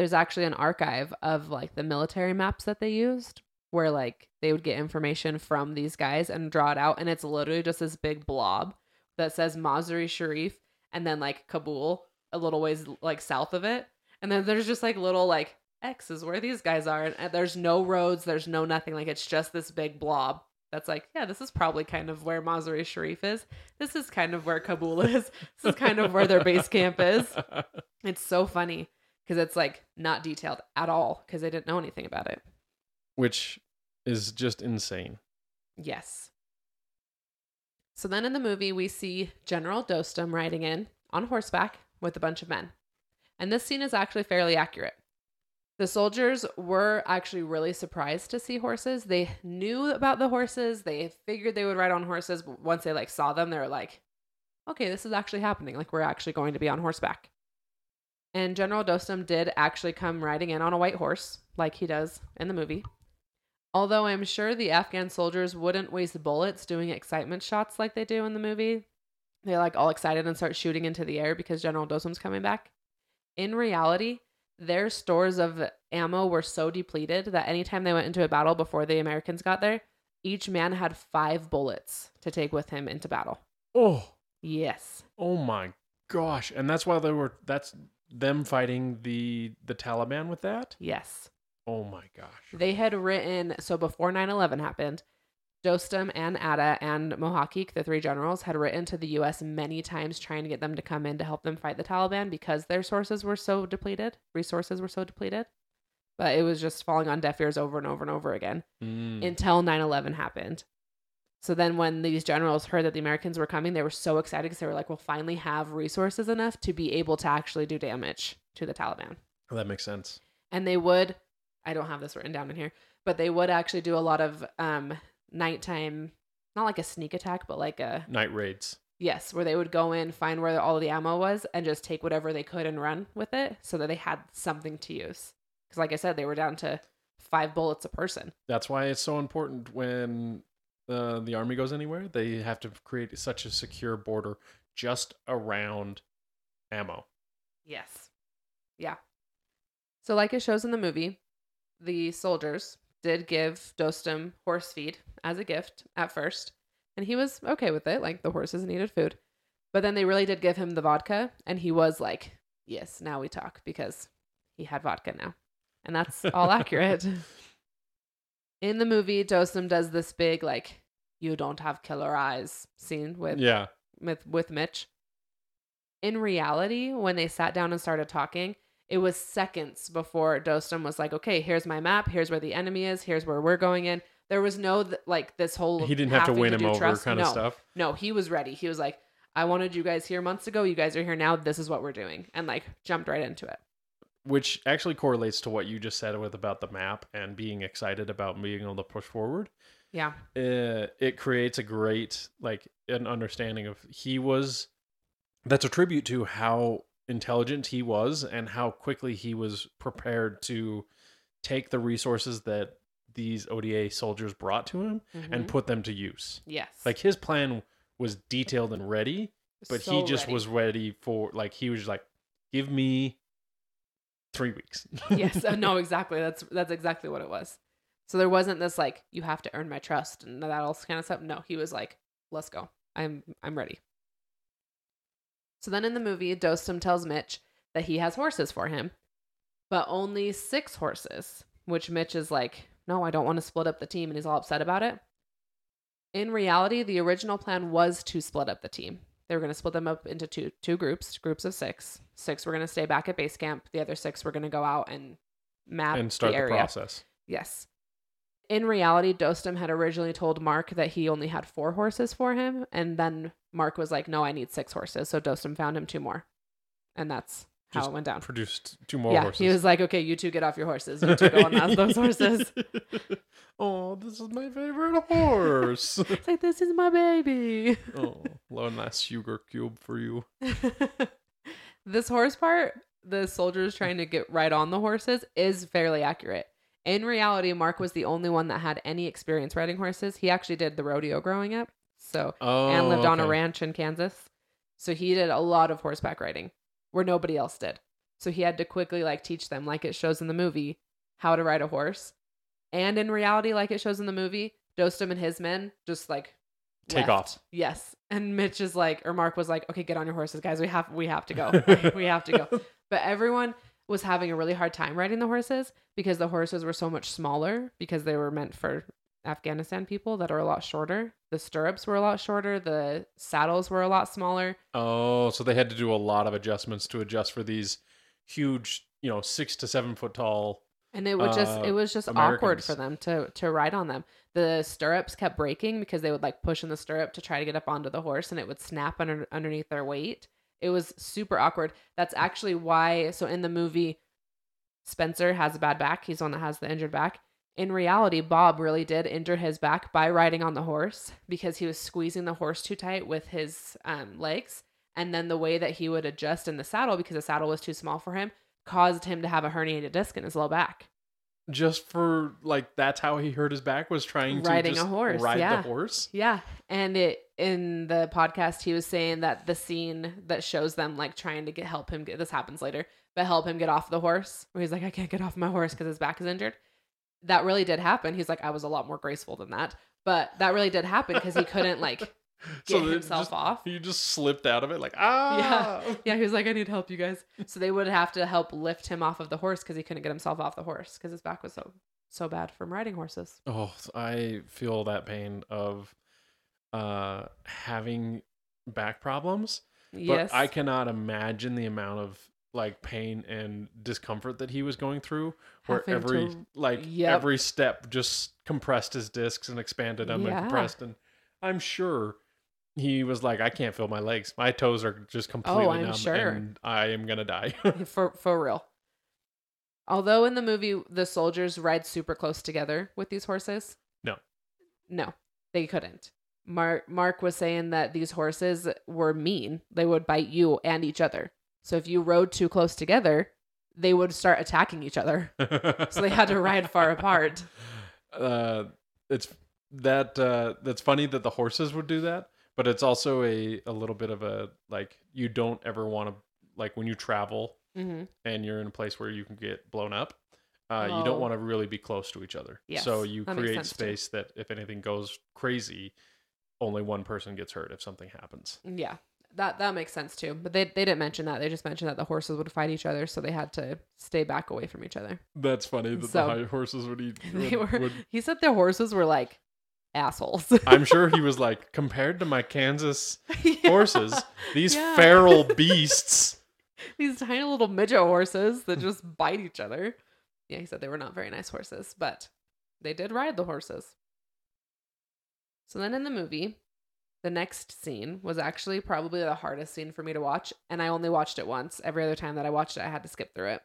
there's actually an archive of like the military maps that they used where like they would get information from these guys and draw it out. And it's literally just this big blob that says Mazar-i-Sharif and then like Kabul a little ways like south of it. And then there's just like little like X's where these guys are. And, and there's no roads, there's no nothing. Like it's just this big blob that's like, yeah, this is probably kind of where Mazar-i-Sharif is. This is kind of where Kabul is. This is kind of where their base camp is. [LAUGHS] It's so funny because it's like not detailed at all because they didn't know anything about it. Which is just insane. Yes. So then in the movie, we see General Dostum riding in on horseback with a bunch of men. And this scene is actually fairly accurate. The soldiers were actually really surprised to see horses. They knew about the horses. They figured they would ride on horses, but once they like saw them, they were like, "Okay, this is actually happening. Like we're actually going to be on horseback." And General Dostum did actually come riding in on a white horse, like he does in the movie. Although I'm sure the Afghan soldiers wouldn't waste bullets doing excitement shots like they do in the movie. They're like all excited and start shooting into the air because General Dostum's coming back. In reality, their stores of ammo were so depleted that anytime they went into a battle before the Americans got there, each man had five bullets to take with him into battle. Oh, Yes. oh my gosh. And that's why they were that's them fighting the the Taliban with that? Yes. Oh my gosh. They had written so before 9/11 happened, Dostum and Atta and Mohakik, the three generals, had written to the U.S. many times trying to get them to come in to help them fight the Taliban because their sources were so depleted, resources were so depleted. But it was just falling on deaf ears over and over and over again Mm. until 9/11 happened. So then, when these generals heard that the Americans were coming, they were so excited because they were like, "We'll finally have resources enough to be able to actually do damage to the Taliban." that makes sense. and they would i don't have this written down in here but they would actually do a lot of um nighttime not like a sneak attack but like a Night raids. yes where they would go in find where all the ammo was and just take whatever they could and run with it so that they had something to use because like i said they were down to five bullets a person That's why it's so important when uh, the army goes anywhere, they have to create such a secure border just around ammo. yes. Yeah. So like it shows in the movie the soldiers did give dostum horse feed as a gift at first and he was okay with it like the horses needed food. But then they really did give him the vodka and he was like yes now we talk because he had vodka now and that's all [LAUGHS] accurate. In the movie dostum does this big like you don't have killer eyes scene with Yeah. with with Mitch. In reality, when they sat down and started talking, it was seconds before Dostum was like, "Okay, here's my map. Here's where the enemy is. Here's where we're going in." There was no th- like this whole He didn't have to win him over trust. kind no, of stuff. No, he was ready. He was like, "I wanted you guys here months ago. You guys are here now. This is what we're doing," and like jumped right into it. Which actually correlates to what you just said with about the map and being excited about being able to push forward. Yeah, uh, it creates a great like an understanding of he was that's a tribute to how intelligent he was and how quickly he was prepared to take the resources that these ODA soldiers brought to him and Mhm. put them to use. yes, Like his plan was detailed and ready, but he just ready. was ready for like he was like give me 3 weeks. yes, [LAUGHS] uh, no, exactly. That's that's exactly what it was. So there wasn't this like you have to earn my trust and that all kind of stuff. No, he was like, "Let's go. I'm I'm ready." So then in the movie, Dostum tells Mitch that he has horses for him, but only six horses. Which Mitch is like, "No, I don't want to split up the team," and he's all upset about it. In reality, the original plan was to split up the team. They were going to split them up into two two groups, groups of six. Six were going to stay back at base camp. The other six were going to go out and map and start the the, process. Yes. In reality, Dostum had originally told Mark that he only had four horses for him, and then Mark was like, "No, I need six horses." So Dostum found him two more, and that's how Just it went down. Produced two more yeah, horses. he was like, okay, you two get off your horses. You two go on those, those [LAUGHS] horses. [LAUGHS] oh, this is my favorite horse. [LAUGHS] It's like, this is my baby. oh, one last sugar cube for you. this horse part, the soldiers trying to get right on the horses, is fairly accurate. In reality, Mark was the only one that had any experience riding horses. He actually did the rodeo growing up. So, Oh, and lived oh, on a ranch in Kansas. So he did a lot of horseback riding where nobody else did. So he had to quickly like teach them, like it shows in the movie, how to ride a horse. And in reality, like it shows in the movie, Dostum and his men just like Take left. off. Yes. And Mitch is like, or Mark was like, okay, get on your horses, guys. We have we have to go. [LAUGHS] we have to go. But everyone was having a really hard time riding the horses because the horses were so much smaller because they were meant for Afghanistan people that are a lot shorter. The stirrups were a lot shorter. The saddles were a lot smaller. Oh, so they had to do a lot of adjustments to adjust for these huge, you know, six to seven foot tall. And it would just Uh, it was just awkward for them to to ride on them. The stirrups kept breaking because they would like push in the stirrup to try to get up onto the horse and it would snap under underneath their weight. It was super awkward. That's actually why so in the movie Spencer has a bad back. He's the one that has the injured back. In reality, Bob really did injure his back by riding on the horse because he was squeezing the horse too tight with his um, legs. And then the way that he would adjust in the saddle because the saddle was too small for him caused him to have a herniated disc in his low back. Just for like that's how he hurt his back was trying to Riding a horse, ride yeah. the horse. Yeah, and it in the podcast he was saying that the scene that shows them like trying to get help him get this happens later, but help him get off the horse where he's like I can't get off my horse because his back is injured. That really did happen. He's like I was a lot more graceful than that, but that really did happen because he couldn't like [LAUGHS] get they himself just- off. He just slipped out of it like ah. Yeah, [LAUGHS] yeah. he was like I need help, you guys. So they would have to help lift him off of the horse because he couldn't get himself off the horse because his back was so so bad from riding horses. Oh, I feel that pain of uh having back problems. But yes, I cannot imagine the amount of like pain and discomfort that he was going through where Having every to- like Yep. every step just compressed his discs and expanded them Yeah. and compressed and I'm sure he was like I can't feel my legs. My toes are just completely Oh, numb sure. and I am going to die. [LAUGHS] for for real. Although in the movie the soldiers ride super close together with these horses. No. No, they couldn't. Mark Mark was saying that these horses were mean. They would bite you and each other. So if you rode too close together, they would start attacking each other. [LAUGHS] So they had to ride far apart. [LAUGHS] uh it's that uh that's funny that the horses would do that but it's also a a little bit of a like you don't ever want to like when you travel hmm and you're in a place where you can get blown up uh you Oh. don't want to really be close to each other Yes, so you that create sense too. space that if anything goes crazy only one person gets hurt if something happens Yeah, that that makes sense too. But they they didn't mention that. They just mentioned that the horses would fight each other, so they had to stay back away from each other. that's funny that So- the high horses would eat [LAUGHS] They were. would- He said the horses were like assholes. [LAUGHS] i'm sure he was like compared to my kansas [LAUGHS] Yeah. horses these Yeah. feral [LAUGHS] beasts These tiny little midget horses that just bite each other. Yeah, he said they were not very nice horses, but they did ride the horses. So then in the movie, the next scene was actually probably the hardest scene for me to watch, and I only watched it once. Every other time that I watched it, I had to skip through it.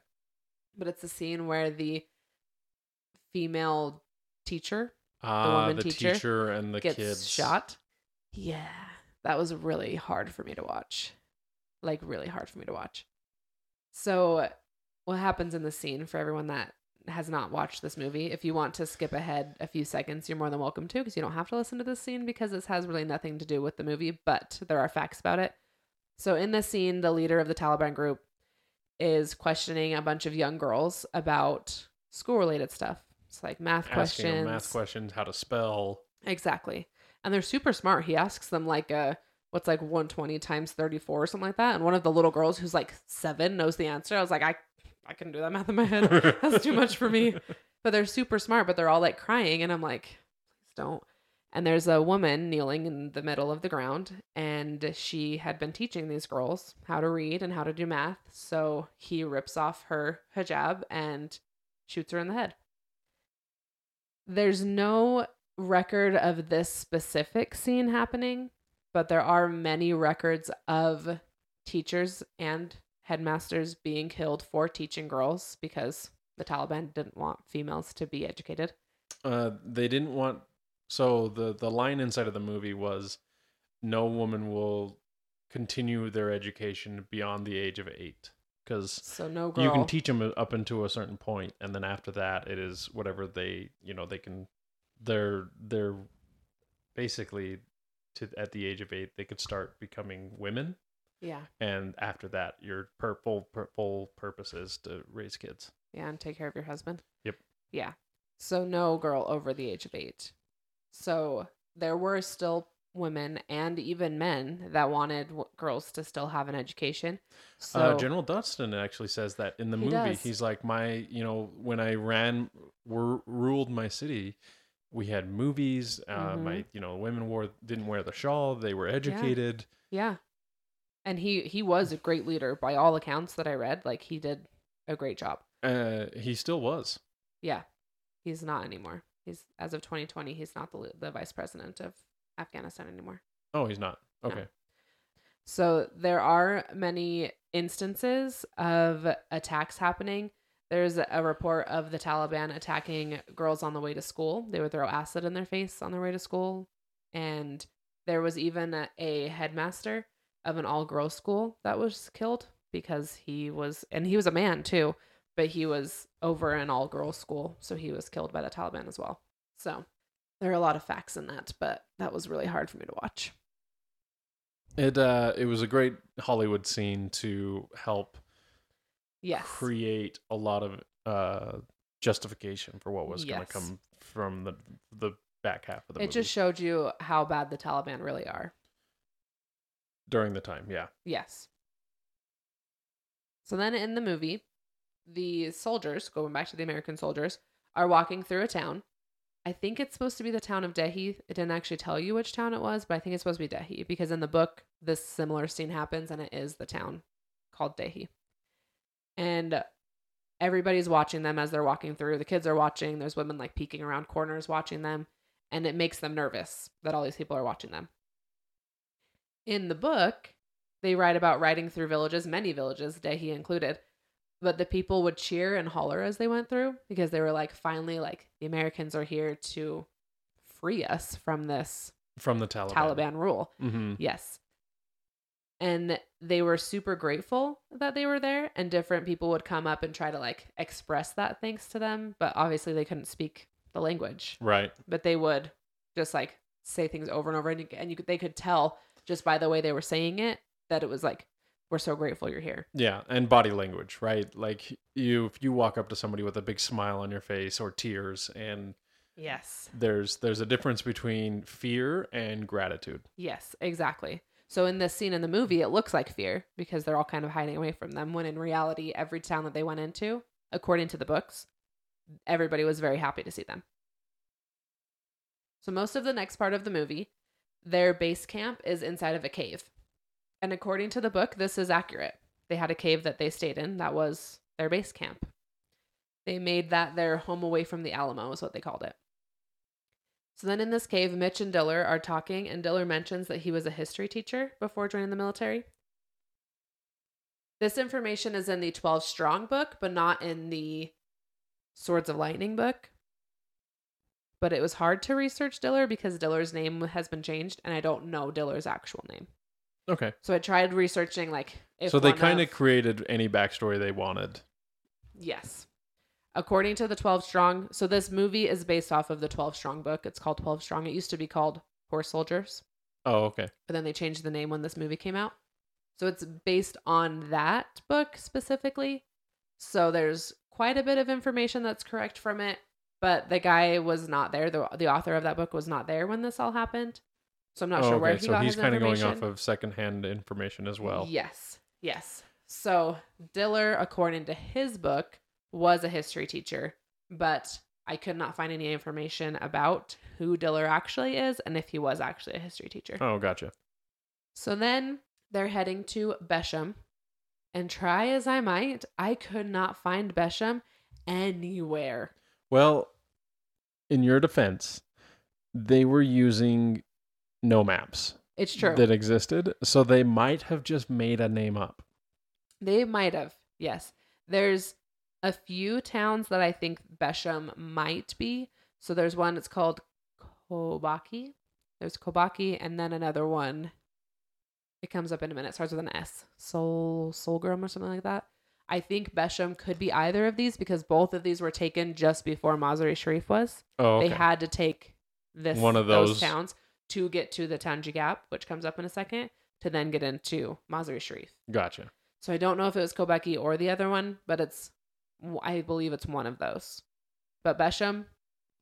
But it's the scene where the female teacher Ah, woman the teacher teacher, and the gets kids. shot. Yeah, that was really hard for me to watch. Like really hard for me to watch. So, what happens in the scene for everyone that has not watched this movie? If you want to skip ahead a few seconds, you're more than welcome to because you don't have to listen to this scene because this has really nothing to do with the movie, but there are facts about it. So, in this scene, the leader of the Taliban group is questioning a bunch of young girls about school related stuff. It's like math Asking questions. math questions, how to spell. Exactly. And they're super smart. He asks them like uh what's like 120 times 34 or something like that. And one of the little girls who's like 7 knows the answer. I was like I I can do that math in my head. [LAUGHS] That's too much for me. But they're super smart, but they're all like crying and I'm like please don't. And there's a woman kneeling in the middle of the ground and she had been teaching these girls how to read and how to do math. So he rips off her hijab and shoots her in the head. There's no record of this specific scene happening, but there are many records of teachers and headmasters being killed for teaching girls because the Taliban didn't want females to be educated. Uh, they didn't want. So the the line inside of the movie was, "No woman will continue their education beyond the age of eight, because So no girl. you can teach them up until a certain point, and then after that, it is whatever they you know they can. They're they're basically to at the age of eight they could start becoming women, yeah, and after that, your purple purple purpose is to raise kids. yeah, and take care of your husband. Yep. Yeah. So no girl over the age of eight. So there were still women and even men that wanted w- girls to still have an education. So uh, General Dostum actually says that in the He movie. does. He's like, my, you know, when I ran, were, ruled my city, we had movies. Uh, Mhm. My, you know, women wore didn't wear the shawl. They were educated. Yeah. And he he was a great leader by all accounts that I read. Like he did a great job. Uh, he still was. Yeah. He's not anymore. He's as of 2020, he's not the the vice president of Afghanistan anymore. Oh, he's not. No. Okay. So there are many instances of attacks happening. There's a report of the Taliban attacking girls on the way to school. They would throw acid in their face on their way to school. And there was even a, a headmaster of an all girls school that was killed because he was, and he was a man too, but he was over an all girls school. So he was killed by the Taliban as well. So there are a lot of facts in that, but that was really hard for me to watch. It uh, it was a great Hollywood scene to help Yes. create a lot of uh justification for what was going to come from the the back half of the movie. it movie just showed you how bad the Taliban really are. during the time. Yeah. Yes. So then in the movie, the soldiers, going back to the American soldiers, are walking through a town. I think it's supposed to be the town of Dehi. It didn't actually tell you which town it was, but I think it's supposed to be Dehi because in the book, this similar scene happens and it is the town called Dehi. And everybody's watching them as they're walking through. The kids are watching. There's women like peeking around corners watching them. And it makes them nervous that all these people are watching them. In the book, they write about riding through villages, many villages, Dehi included. But the people would cheer and holler as they went through because they were like, finally, like the Americans are here to free us from this From the Taliban. Taliban rule. Mm-hmm. Yes. And they were super grateful that they were there, and different people would come up and try to like express that thanks to them. But obviously, they couldn't speak the language, Right. but they would just like say things over and over, and and you could, they could tell just by the way they were saying it that it was like, "We're so grateful you're here." Yeah, and body language, right? Like you if you walk up to somebody with a big smile on your face or tears and Yes. there's there's a difference between fear and gratitude. Yes, exactly. So in this scene in the movie, it looks like fear because they're all kind of hiding away from them. When in reality, every town that they went into, according to the books, everybody was very happy to see them. So most of the next part of the movie, their base camp is inside of a cave. And according to the book, this is accurate. They had a cave that they stayed in that was their base camp. They made that their home away from the Alamo, is what they called it. So then in this cave, Mitch and Diller are talking, and Diller mentions that he was a history teacher before joining the military. This information is in the 12 Strong book, but not in the Swords of Lightning book. But it was hard to research Diller because Diller's name has been changed, and I don't know Diller's actual name. Okay. So I tried researching, like, if so they kind of of created any backstory they wanted. Yes. According to the 12 Strong, so this movie is based off of the 12 Strong book. It's called 12 Strong. It used to be called Horse Soldiers, Oh, okay. but then they changed the name when this movie came out. So it's based on that book specifically. So there's quite a bit of information that's correct from it, but the guy was not there. The, the author of that book was not there when this all happened. So I'm not oh, sure okay. where he so got he's his kind of going off of secondhand information as well. Yes, yes. So Diller, according to his book, was a history teacher, but I could not find any information about who Diller actually is and if he was actually a history teacher. Oh, gotcha. So then they're heading to Besham, and try as I might, I could not find Besham anywhere. Well, in your defense, they were using no maps It's true. that existed, so they might have just made a name up. They might have. Yes. There's a few towns that I think Besham might be. So there's one it's called Kobaki. There's Kobaki and then another one. It comes up in a minute. Starts with an S. Soul Solgrim or something like that. I think Besham could be either of these because both of these were taken just before Mazar-i-Sharif was. Oh, okay. They had to take this One of those those. towns to get to the Tangi Gap, which comes up in a second, to then get into Mazar-i-Sharif. gotcha. So I don't know if it was Kobeki or the other one, but it's I believe it's one of those. But Besham,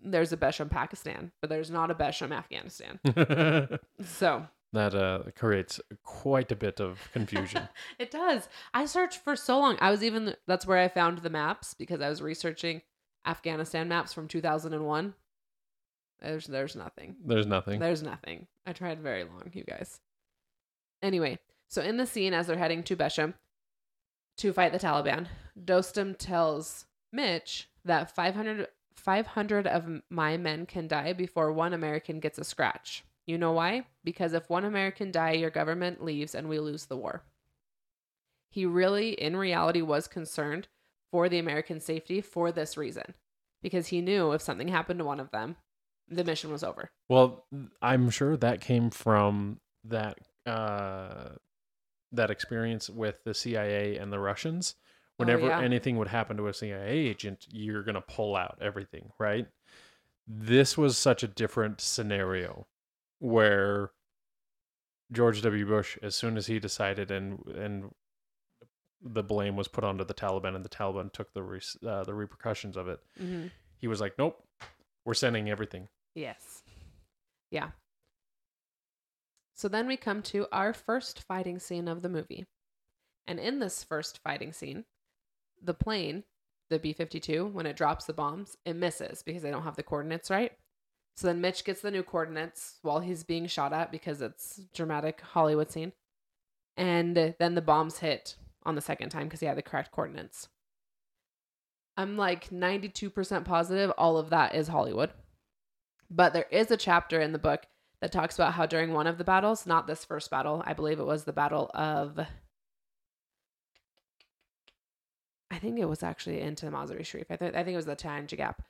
there's a Besham Pakistan, but there's not a Besham Afghanistan. [LAUGHS] So that uh, creates quite a bit of confusion. [LAUGHS] it does. I searched for so long. I was even that's where I found the maps because I was researching Afghanistan maps from 2001. There's there's nothing. There's nothing. There's nothing. I tried very long, you guys. Anyway, so in the scene as they're heading to Besham to fight the Taliban, Dostum tells Mitch that 500, 500 of my men can die before one American gets a scratch. You know why? Because if one American die, your government leaves and we lose the war. He really, in reality, was concerned for the American safety for this reason. Because he knew if something happened to one of them, the mission was over. Well, I'm sure that came from that uh, that experience with the CIA and the Russians. Whenever yeah. anything would happen to a CIA agent, you're gonna pull out everything, right? This was such a different scenario where George W. Bush, as soon as he decided and and the blame was put onto the Taliban and the Taliban took the re- uh, the repercussions of it, Mm-hmm. he was like, "Nope, we're sending everything." Yes. Yeah. So then we come to our first fighting scene of the movie. And in this first fighting scene, the plane, the B 52, when it drops the bombs, it misses because they don't have the coordinates right. So then Mitch gets the new coordinates while he's being shot at because it's dramatic Hollywood scene. And then the bombs hit on the second time because he had the correct coordinates. I'm like 92% positive all of that is Hollywood. But there is a chapter in the book that talks about how during one of the battles, not this first battle, I believe it was the battle of I think it was actually into Mazar-i-Sharif. I, th- I think it was the Tangi Gap.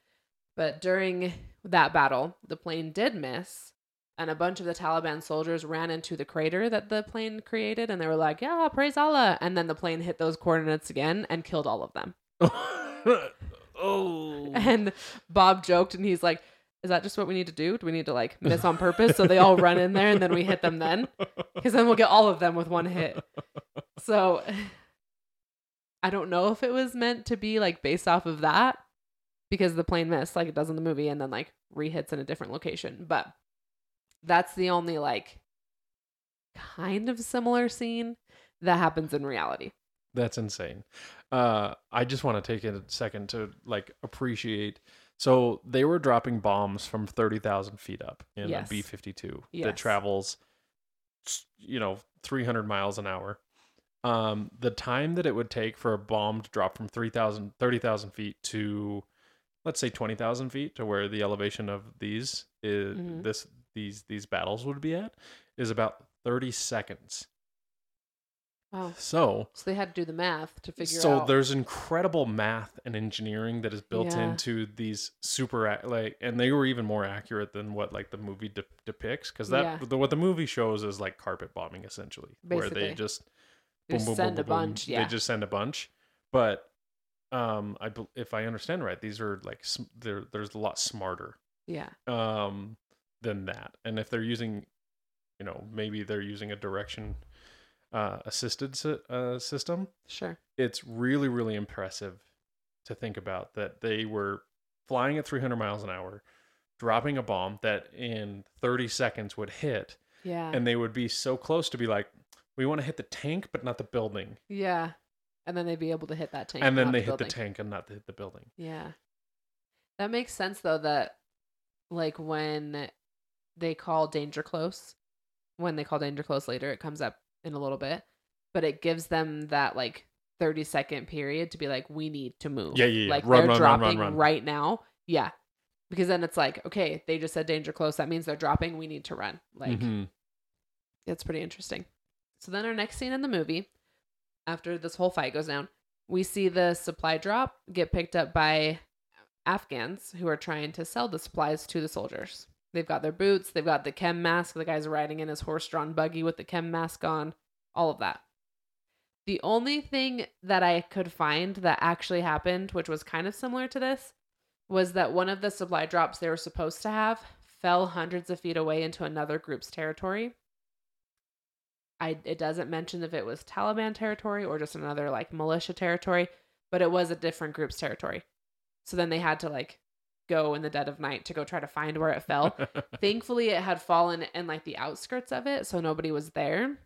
But during that battle, the plane did miss, and a bunch of the Taliban soldiers ran into the crater that the plane created, and they were like, "Yeah, praise Allah!" And then the plane hit those coordinates again and killed all of them. [LAUGHS] oh. [LAUGHS] And Bob joked, and he's like, "Is that just what we need to do? Do we need to like miss on purpose so they all run in there and then we hit them then? Because then we'll get all of them with one hit." So I don't know if it was meant to be like based off of that because the plane missed like it does in the movie and then like rehits in a different location. But that's the only like kind of similar scene that happens in reality. That's insane. Uh, I just want to take a second to like appreciate. So they were dropping bombs from thirty thousand feet up in Yes. a B fifty two that travels, you know, three hundred miles an hour. Um, the time that it would take for a bomb to drop from 3,000, 30,000 feet to, let's say, twenty thousand feet to where the elevation of these is Mhm. this these these battles would be at is about thirty seconds. Wow. So So they had to do the math to figure so out. So there's incredible math and engineering that is built Yeah. into these super like and they were even more accurate than what like the movie de- depicts because that Yeah. the, what the movie shows is like carpet bombing essentially where they just boom, boom, send boom, a boom, boom. bunch, yeah. they just send a bunch but um i if i understand right these are like they're there's a lot smarter yeah. um than that and if they're using you know maybe they're using a direction uh assisted uh, system Sure. it's really really impressive to think about that they were flying at 300 miles an hour dropping a bomb that in 30 seconds would hit Yeah. and they would be so close to be like we want to hit the tank but not the building yeah. And then they'd be able to hit that tank. and then they the hit the tank and not hit the building Yeah. That makes sense though that like when they call danger close, when they call danger close later, it comes up in a little bit, but it gives them that like 30 second period to be like, we need to move. Yeah, yeah, yeah. Like Run, they're run, run, run, dropping run. right now. Yeah. Because then it's like, okay, they just said danger close. That means they're dropping. We need to run. Like, Mhm. it's pretty interesting. So then our next scene in the movie, after this whole fight goes down, we see the supply drop get picked up by Afghans who are trying to sell the supplies to the soldiers. They've got their boots, they've got the chem mask, the guy's riding in his horse drawn buggy with the chem mask on, all of that. The only thing that I could find that actually happened, which was kind of similar to this, was that one of the supply drops they were supposed to have fell hundreds of feet away into another group's territory. I it doesn't mention if it was Taliban territory or just another like militia territory, but it was a different group's territory. So then they had to like go in the dead of night to go try to find where it fell. [LAUGHS] Thankfully, it had fallen in like the outskirts of it, so nobody was there.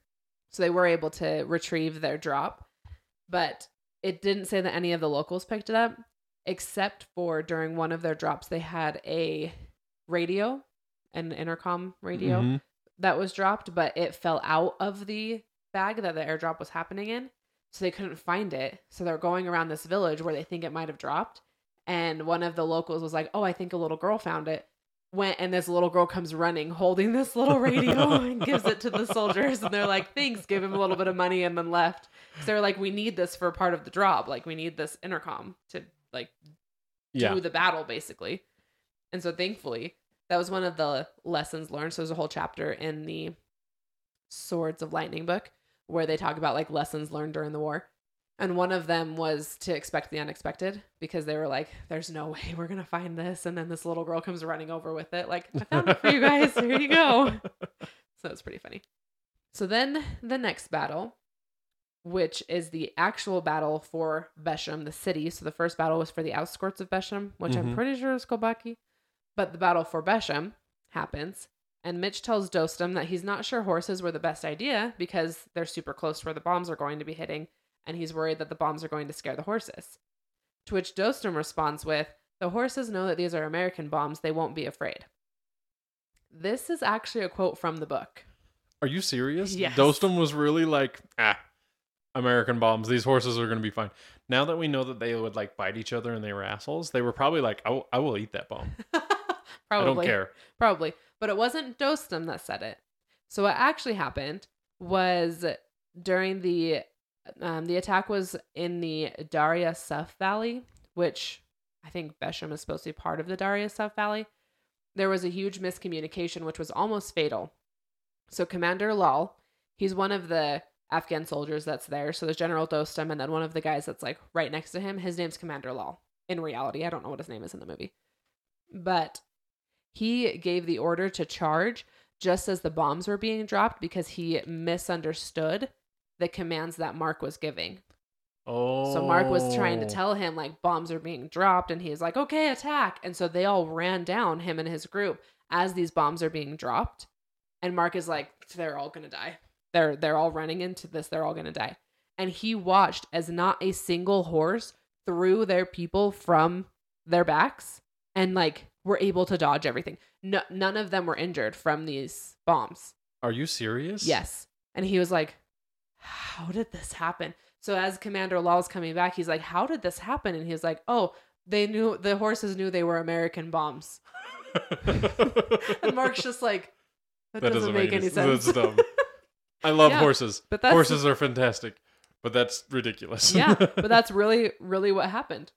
So they were able to retrieve their drop, but it didn't say that any of the locals picked it up, except for during one of their drops, they had a radio, an intercom radio Mhm. that was dropped, but it fell out of the bag that the airdrop was happening in. So they couldn't find it. So they're going around this village where they think it might have dropped. And one of the locals was like, Oh, I think a little girl found it. Went and this little girl comes running holding this little radio [LAUGHS] and gives it to the soldiers. And they're like, Thanks, give him a little bit of money and then left. So they're like, We need this for part of the job. Like, we need this intercom to like yeah. do the battle basically. And so thankfully, that was one of the lessons learned. So there's a whole chapter in the Swords of Lightning book where they talk about like lessons learned during the war. And one of them was to expect the unexpected because they were like, there's no way we're going to find this. And then this little girl comes running over with it. Like, I found it for you guys. Here you go. [LAUGHS] So it's pretty funny. So then the next battle, which is the actual battle for Besham, the city. So the first battle was for the outskirts of Besham, which I'm Mhm. pretty sure is Kobaki. But the battle for Besham happens, and Mitch tells Dostum that he's not sure horses were the best idea because they're super close to where the bombs are going to be hitting, and he's worried that the bombs are going to scare the horses. To which Dostum responds with, The horses know that these are American bombs, they won't be afraid. This is actually a quote from the book. Are you serious? Yes. Dostum was really like, ah, American bombs. These horses are going to be fine. Now that we know that they would like bite each other and they were assholes, they were probably like, I will, I will eat that bomb. [LAUGHS] Probably. I don't care. Probably. But it wasn't Dostum that said it. So what actually happened was during the um, the attack was in the Darya Suf Valley, which I think Besham is supposed to be part of the Darya Suf Valley. There was a huge miscommunication, which was almost fatal. So Commander Lal, he's one of the Afghan soldiers that's there. So there's General Dostum, and then one of the guys that's like right next to him. His name's Commander Lal. In reality, I don't know what his name is in the movie, but he gave the order to charge just as the bombs were being dropped because he misunderstood the commands that Mark was giving. Oh. So Mark was trying to oh. tell him like bombs are being dropped and he's like, "Okay, attack." And so they all ran down him and his group as these bombs are being dropped. And Mark is like, "They're all going to die. They're they're all running into this. They're all going to die." And he watched as not a single horse threw their people from their backs and like were able to dodge everything. No, none of them were injured from these bombs. Are you serious? Yes. And he was like, How did this happen? So as Commander Lal's coming back, he's like, How did this happen? And he's like, Oh, they knew the horses knew they were American bombs. [LAUGHS] And Mark's just like, That, doesn't, make, any sense. That's dumb. I love Yeah, horses. but that's- horses are fantastic, but that's ridiculous. yeah. But that's [LAUGHS] really, really what happened.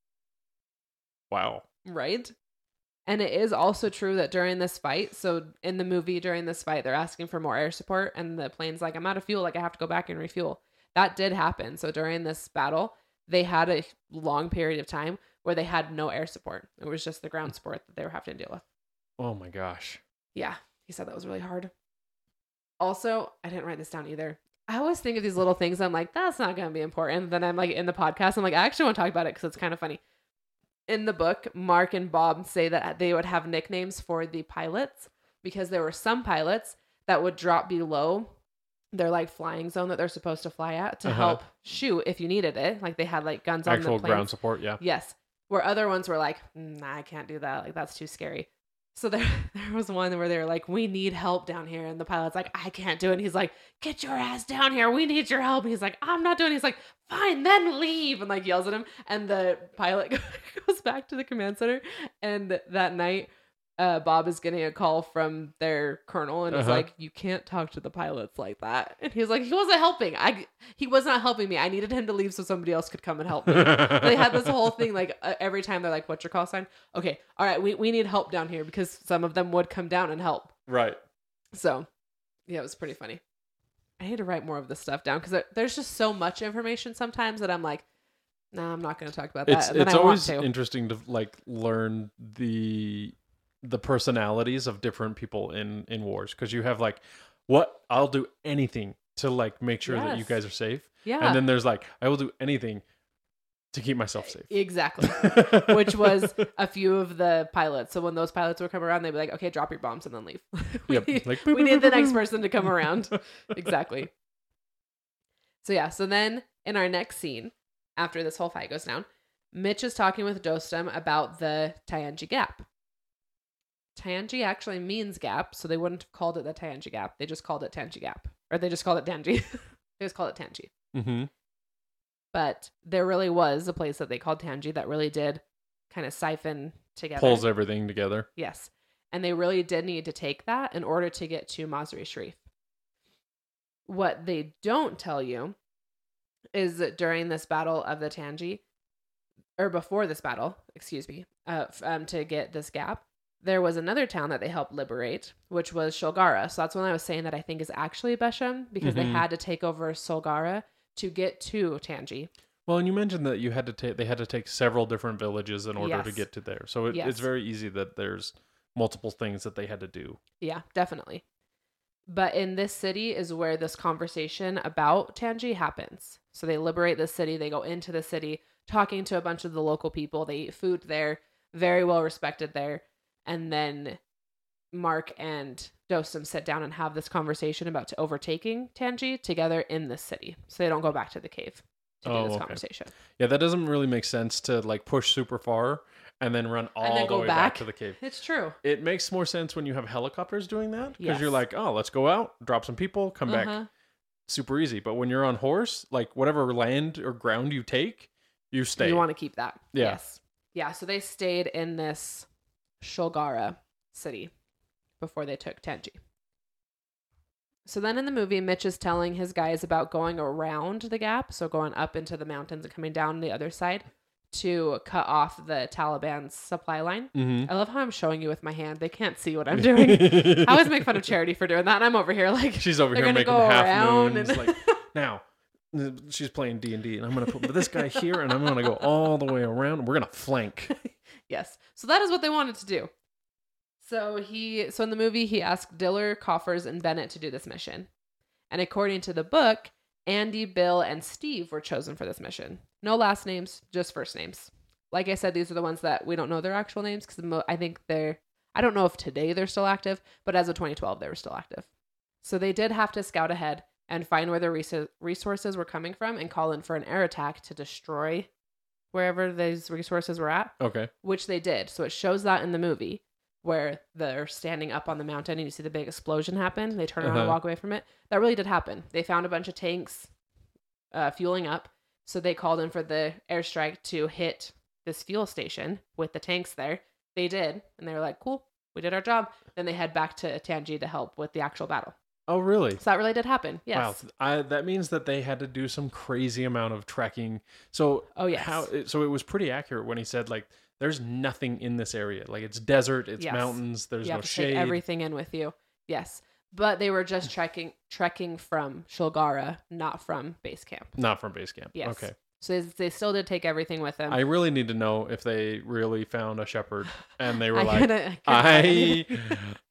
wow. Right? And it is also true that during this fight, so in the movie during this fight, they're asking for more air support, and the plane's like, I'm out of fuel, like I have to go back and refuel. That did happen. So during this battle, they had a long period of time where they had no air support. It was just the ground support that they were having to deal with. Oh my gosh. Yeah, he said that was really hard. Also, I didn't write this down either. I always think of these little things. I'm like, that's not going to be important. Then I'm like in the podcast, I'm like, I actually want to talk about it because it's kind of funny. In the book, Mark and Bob say that they would have nicknames for the pilots because there were some pilots that would drop below their like flying zone that they're supposed to fly at to Uh-huh. help shoot if you needed it. Like they had like guns on Actual the planes. ground support. Yeah. Yes. Where other ones were like, nah, I can't do that. Like that's too scary. So there, [LAUGHS] there was one where they were like, we need help down here. And the pilot's like, I can't do it. And he's like, get your ass down here. We need your help. And he's like, I'm not doing it. He's like, fine, then leave. And like yells at him. And the pilot [LAUGHS] goes back to the command center. And that night, uh, Bob is getting a call from their colonel and Uh-huh. like, you can't talk to the pilots like that. [LAUGHS] And he's like, he wasn't helping. I he was not helping me. I needed him to leave so somebody else could come and help me. [LAUGHS] they had this whole thing like uh, every time they're like, "What's your call sign?" Okay, all right, we we need help down here because some of them would come down and help. right. So, yeah, it was pretty funny. I need to write more of this stuff down because there's just so much information sometimes that I'm like, nah, I'm not going to talk about that. It's it's I always to. interesting to like learn the the personalities of different people in in wars because you have like what I'll do anything to like make sure that you guys are safe, yeah, and then there's like I will do anything to keep myself safe. exactly. [LAUGHS] Which was a few of the pilots. So when those pilots would come around, they'd be like, "Okay, drop your bombs and then leave." [LAUGHS] we Yep, need, like, we boop, boop, need the boop, next boop. person to come around. [LAUGHS] exactly. So yeah, so then in our next scene, after this whole fight goes down, Mitch is talking with Dostum about the Tangi Gap. Tangi actually means gap, so they wouldn't have called it the Tangi Gap. They just called it Tangi Gap, or they just called it Danji. [LAUGHS] they just called it Tangi. Mm-hmm. But there really was a place that they called Tangi that really did kind of siphon together. Pulls everything together. Yes. And they really did need to take that in order to get to Mazar-i-Sharif. What they don't tell you is that during this battle of the Tangi, or before this battle, excuse me, uh, um, to get this gap, there was another town that they helped liberate, which was Shulgara. So that's when I was saying that I think is actually Besham because they Mhm. had to take over Shulgara to get to Tangi. Well, and you mentioned that you had to take they had to take several different villages in order to get to there. So it, Yes. it's very easy that there's multiple things that they had to do. Yeah, definitely. But in this city is where this conversation about Tangi happens. So they liberate the city, they go into the city, talking to a bunch of the local people. They eat food there, very well respected there. And then Mark and Dostum sit down and have this conversation about to overtaking Tangi together in this city. So they don't go back to the cave to do Oh, this okay. conversation. Yeah, that doesn't really make sense to like push super far and then run all then the way back. back. to the cave. It's true. It makes more sense when you have helicopters doing that because you're like, oh, let's go out, drop some people, come back, Uh-huh. super easy. But when you're on horse, like whatever land or ground you take, you stay. You want to keep that. Yeah. Yes. Yeah. So they stayed in this Shulgara city before they took Tangi. So then in the movie, Mitch is telling his guys about going around the gap, so going up into the mountains and coming down the other side to cut off the Taliban's supply line. mm-hmm. I love how I'm showing you with my hand. They can't see what I'm doing. [LAUGHS] I always make fun of Charity for doing that, and I'm over here like She's over here making go half around moons. and Like [LAUGHS] now, she's playing D and D, and I'm gonna put this guy here, and I'm gonna go all the way around. We're gonna flank. [LAUGHS] Yes. So that is what they wanted to do. So he so in the movie he asked Diller, Coffers, and Bennett to do this mission. And according to the book, Andy, Bill, and Steve were chosen for this mission. No last names, just first names. Like I said, these are the ones that we don't know their actual names because mo- I think they're I don't know if today they're still active, but as of 2012 they were still active. So they did have to scout ahead and find where the res- resources were coming from and call in for an air attack to destroy wherever these resources were at Okay. which they did. So it shows that in the movie where they're standing up on the mountain and you see the big explosion happen. They turn around and Uh-huh. walk away from it. That really did happen. They found a bunch of tanks uh, fueling up. So they called in for the airstrike to hit this fuel station with the tanks there. They did. And they were like, cool, we did our job. Then they head back to Tangi to help with the actual battle. Oh, really? So that really did happen. Yes. Wow. I, that means that they had to do some crazy amount of trekking. So Oh, yes. how? So it was pretty accurate when he said like, "There's nothing in this area. Like it's desert, it's Yes. mountains. There's you no have to shade." take everything in with you. Yes. But they were just [LAUGHS] trekking trekking from Shulgara, not from base camp. Not from base camp. Yes. Okay. So they, they still did take everything with them. I really need to know if they really found a shepherd and they [LAUGHS] were I like, couldn't- couldn't I,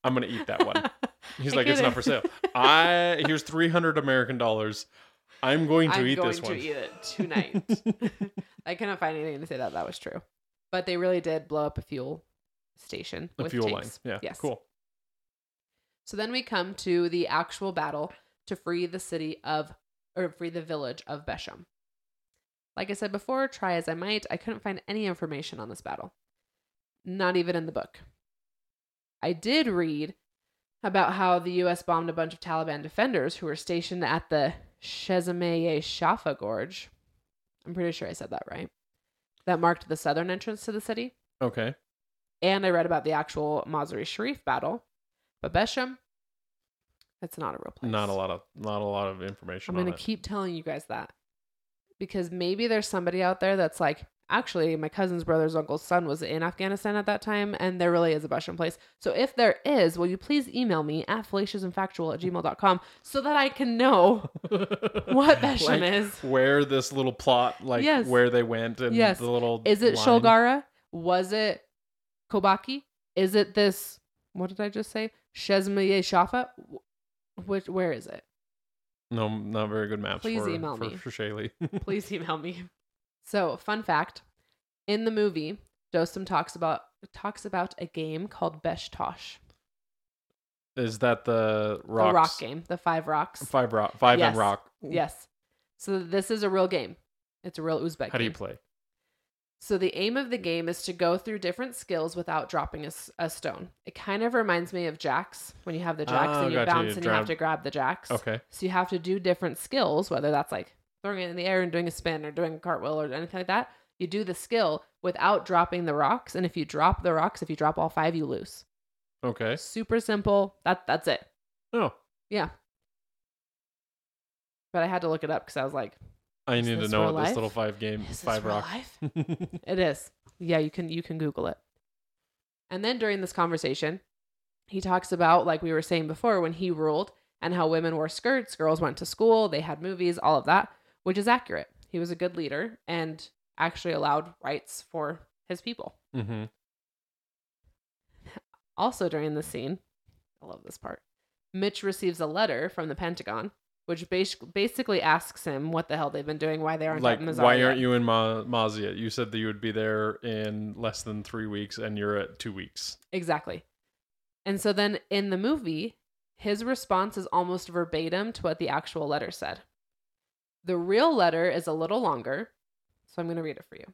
I'm gonna eat that one. [LAUGHS] it. [LAUGHS] He's I like, it's not for sale. [LAUGHS] I here's 300 American dollars. I'm going to I'm eat going this to one. eat it [LAUGHS] tonight. I couldn't find anything to say that that was true, but they really did blow up a fuel station. A with fuel tanks. line. Yeah. Yes. Cool. So then we come to the actual battle to free the city of, or free the village of Besham. Like I said before, try as I might, I couldn't find any information on this battle. Not even in the book. I did read about how the US bombed a bunch of Taliban defenders who were stationed at the Shezameye Shafa Gorge. I'm pretty sure I said that right. That marked the southern entrance to the city. Okay. and I read about the actual Mazar-i-Sharif battle. But Besham, it's not a real place. Not a lot of not a lot of information. I'm going to it. keep telling you guys that because maybe there's somebody out there that's like, actually, my cousin's brother's uncle's son was in Afghanistan at that time, and there really is a Besham place. So if there is, will you please email me at fallaciousandfactual at gmail.com so that I can know [LAUGHS] what Besham Like, is. Where this little plot, like Yes. where they went, and Yes. the little Is it line. Shulgara? Was it Kobaki? Is it this? What did I just say? Shezmaye Shafa? Which? Where is it? No, not very good maps. Please for, email for, me. for Shayley. [LAUGHS] Please email me. So, fun fact: in the movie, Dostum talks about talks about a game called Beshtosh. Is that the rocks? the rock game, the five rocks. Five rock, five Yes. and rock. Yes. So this is a real game. It's a real Uzbek. How do you play? So the aim of the game is to go through different skills without dropping a stone. It kind of reminds me of jacks when you have the jacks Oh, and ah, you gotcha. bounce You and you have to grab the jacks. Okay. So you have to do different skills, whether that's like throwing it in the air and doing a spin or doing a cartwheel or anything like that. You do the skill without dropping the rocks, and if you drop the rocks, if you drop all five, you lose. Okay. Super simple. That that's it. Oh, Yeah. But I had to look it up because I was like, I need to know what this little five game, "Is five rock. life?" [LAUGHS] It is. Yeah, you can you can Google it. And then during this conversation, he talks about like we were saying before when he ruled and how women wore skirts, girls went to school, they had movies, all of that, which is accurate. He was a good leader and actually allowed rights for his people. mm-hmm. Also during the scene, I love this part. Mitch receives a letter from the Pentagon which bas- basically asks him what the hell they've been doing, why they aren't Like, why yet. aren't you in Ma- Maz yet? You said that you would be there in less than three weeks, and you're at two weeks. Exactly. And so then in the movie, his response is almost verbatim to what the actual letter said. The real letter is a little longer, so I'm going to read it for you.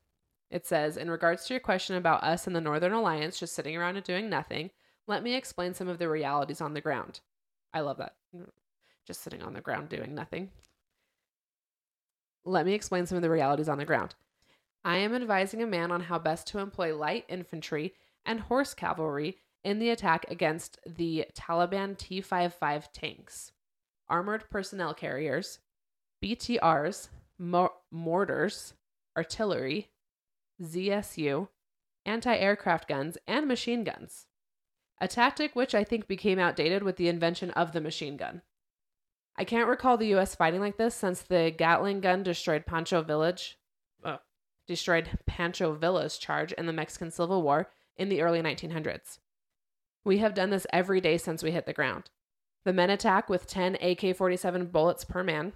It says, In regards to your question about us and the Northern Alliance just sitting around and doing nothing, let me explain some of the realities on the ground. I love that. Just sitting on the ground doing nothing. Let me explain some of the realities on the ground. I am advising a man on how best to employ light infantry and horse cavalry in the attack against the Taliban T 55 tanks, armored personnel carriers, BTRs, mor- mortars, artillery, ZSU, anti aircraft guns, and machine guns. A tactic which I think became outdated with the invention of the machine gun. I can't recall the US fighting like this since the Gatling gun destroyed Pancho Village, uh, destroyed Pancho Villa's charge in the Mexican Civil War in the early 1900s. We have done this every day since we hit the ground. The men attack with 10 AK-47 bullets per man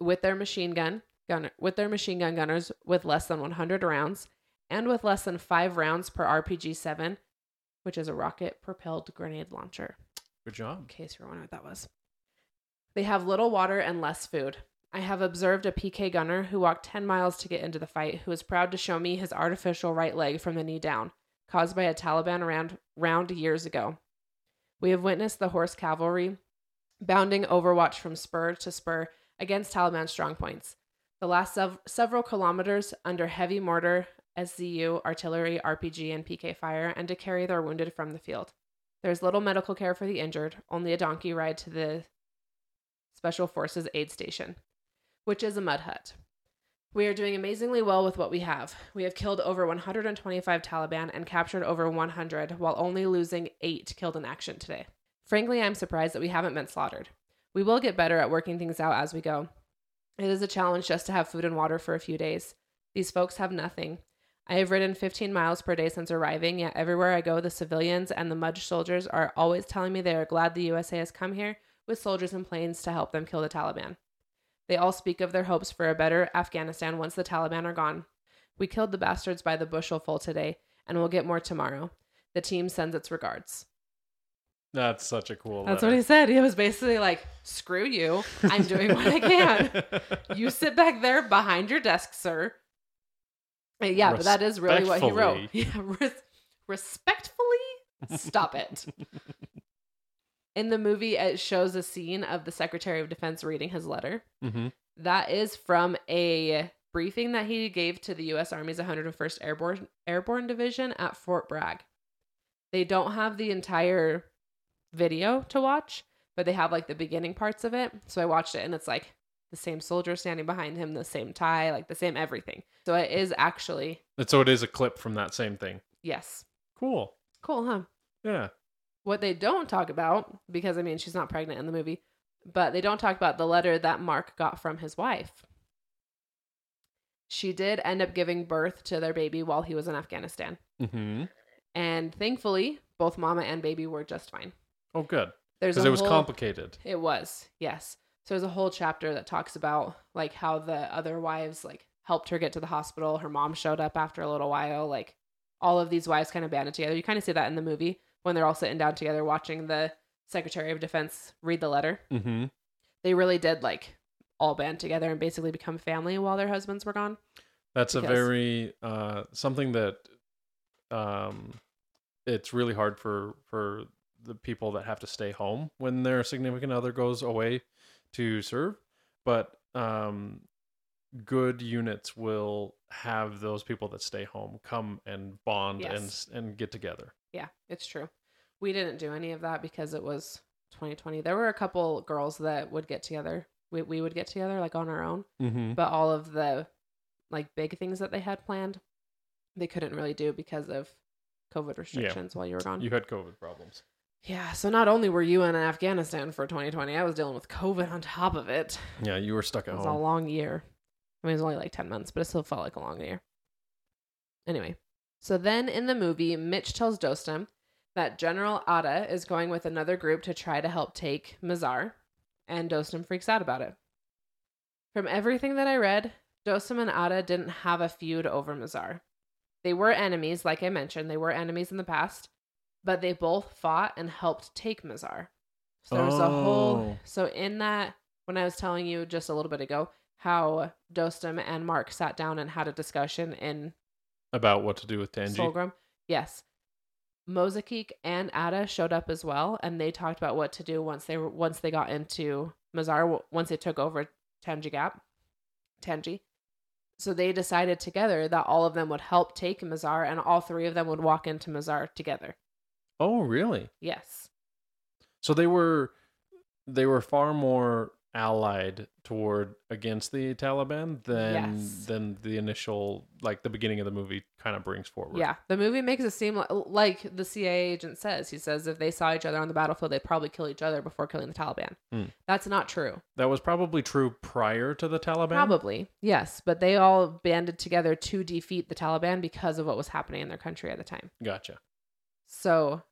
with their machine gun gunner with their machine gun gunners with less than 100 rounds and with less than 5 rounds per RPG-7, which is a rocket propelled grenade launcher Good job. in case you're wondering what that was. They have little water and less food. I have observed a PK gunner who walked 10 miles to get into the fight who is proud to show me his artificial right leg from the knee down, caused by a Taliban round, round years ago. We have witnessed the horse cavalry bounding overwatch from spur to spur against Taliban strongpoints. The last sev- several kilometers under heavy mortar, SZU, artillery, RPG, and PK fire, and to carry their wounded from the field. There's little medical care for the injured, only a donkey ride to the Special Forces aid station, which is a mud hut. We are doing amazingly well with what we have. We have killed over 125 Taliban and captured over 100 while only losing 8 killed in action today. Frankly, I'm surprised that we haven't been slaughtered. We will get better at working things out as we go. It is a challenge just to have food and water for a few days. These folks have nothing. I have ridden 15 miles per day since arriving, yet everywhere I go, the civilians and the mud soldiers are always telling me they are glad the USA has come here with soldiers and planes to help them kill the Taliban. They all speak of their hopes for a better Afghanistan once the Taliban are gone. We killed the bastards by the bushelful today, and we'll get more tomorrow. The team sends its regards. That's such a cool. That's what he said. He was basically like, screw you. I'm doing what I can. [LAUGHS] You sit back there behind your desk, sir. Uh, Yeah, but that is really what he wrote. [LAUGHS] Yeah, res- respectfully, stop it. [LAUGHS] In the movie, it shows a scene of the Secretary of Defense reading his letter. hmm That is from a briefing that he gave to the U.S. Army's 101st Airborne Airborne Division at Fort Bragg. They don't have the entire video to watch, but they have like the beginning parts of it. So I watched it, and it's like the same soldier standing behind him, the same tie, like the same everything. So it is actually And so it is a clip from that same thing. yes, Cool. cool, huh? Yeah. What they don't talk about, because I mean, she's not pregnant in the movie, but they don't talk about the letter that Mark got from his wife. She did end up giving birth to their baby while he was in Afghanistan. Mm-hmm. And thankfully, both mama and baby were just fine. Oh, good. Because it was whole- complicated. It was, yes. So there's a whole chapter that talks about like how the other wives like helped her get to the hospital. Her mom showed up after a little while. Like all of these wives kind of banded together. You kind of see that in the movie when they're all sitting down together watching the Secretary of Defense read the letter. Mm-hmm. They really did like all band together and basically become family while their husbands were gone. That's a very uh something that um it's really hard for for the people that have to stay home when their significant other goes away to serve. But um good units will have those people that stay home come and bond and Yes. s- and get together. Yeah, it's true. We didn't do any of that because it was 2020. There were a couple girls that would get together. We, we would get together like on our own. Mm-hmm. but all of the like big things that they had planned they couldn't really do because of covid restrictions while you were gone You had COVID problems. Yeah so not only were you in afghanistan for 2020 i was dealing with covid on top of it. Yeah, you were stuck at home. it was a long year. I mean it was only like 10 months but it still felt like a long year. Anyway so then in the movie mitch tells dostum that general Atta is going with another group to try to help take mazar and dostum freaks out about it. From everything that i read dostum and Atta didn't have a feud over mazar. They were enemies like i mentioned. They were enemies in the past but they both fought and helped take mazar so there was a whole Oh. so in that when I was telling you just a little bit ago how Dostum and Mark sat down and had a discussion in About what to do with Tangi. Solgrim. Yes. Mohaqiq and Atta showed up as well and they talked about what to do once they were once they got into Mazar once they took over Tangi Gap. Tangi. So they decided together that all of them would help take Mazar and all three of them would walk into Mazar together. Oh, really? Yes. So they were they were far more allied toward against the Taliban than Yes. than the initial like the beginning of the movie kind of brings forward. Yeah, the movie makes it seem like, like the CIA agent says. He says if they saw each other on the battlefield, they'd probably kill each other before killing the Taliban. Hmm. That's not true. That was probably true prior to the Taliban. Probably, yes, but they all banded together to defeat the Taliban because of what was happening in their country at the time. Gotcha. So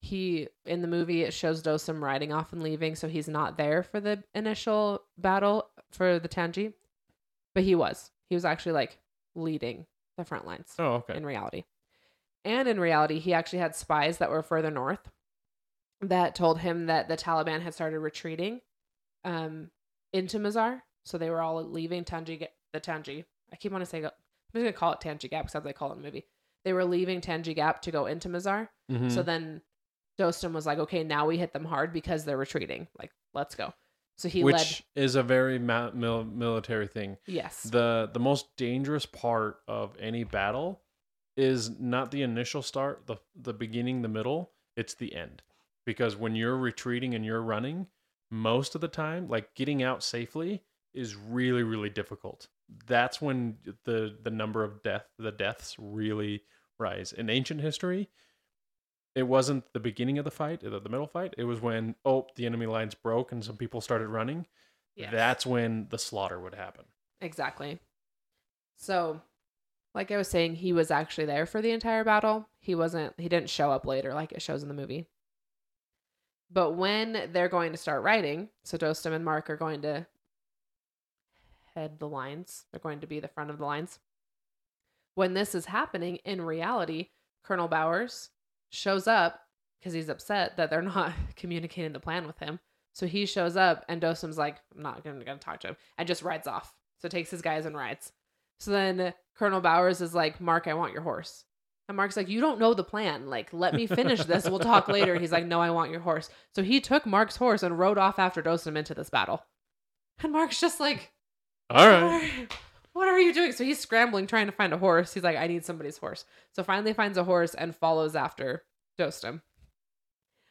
he in the movie it shows Dostum riding off and leaving, so he's not there for the initial battle for the Tangi, but he was. He was actually like leading the front lines. Oh, okay. in reality. And in reality, he actually had spies that were further north that told him that the Taliban had started retreating um, into Mazar. So they were all leaving Tangi, the Tangi. I keep wanting to say, I'm just going to call it Tangi Gap because that's what they call it in the movie. They were leaving Tangi Gap to go into Mazar. Mhm. So then Dostum was like, okay, now we hit them hard because they're retreating. Like, let's go. So he Which led. is a very ma- mil- military thing. Yes. The the most dangerous part of any battle is not the initial start, the the beginning, the middle, it's the end. Because when you're retreating and you're running, most of the time, like getting out safely is really really difficult. That's when the the number of death the deaths really rise. In ancient history, it wasn't the beginning of the fight, the, the middle fight. It was when oh, the enemy lines broke and some people started running. Yes. That's when the slaughter would happen. Exactly. So, like I was saying, he was actually there for the entire battle. He wasn't, he didn't show up later like it shows in the movie. But when they're going to start writing, so Dostum and Mark are going to head the lines, they're going to be the front of the lines. When this is happening, in reality, Colonel Bowers shows up because he's upset that they're [LAUGHS] not communicating the plan with him. So he shows up, and Dostum's like, I'm not going to talk to him, and just rides off. So takes his guys and rides. So then Colonel Bowers is like, Mark, I want your horse. And Mark's like, You don't know the plan. Like, let me finish this. We'll talk [LAUGHS] later. He's like, No, I want your horse. So he took Mark's horse and rode off after Dostum into this battle. And Mark's just like, All right. What are you doing? So he's scrambling, trying to find a horse. He's like, I need somebody's horse. So finally finds a horse and follows after Dostum.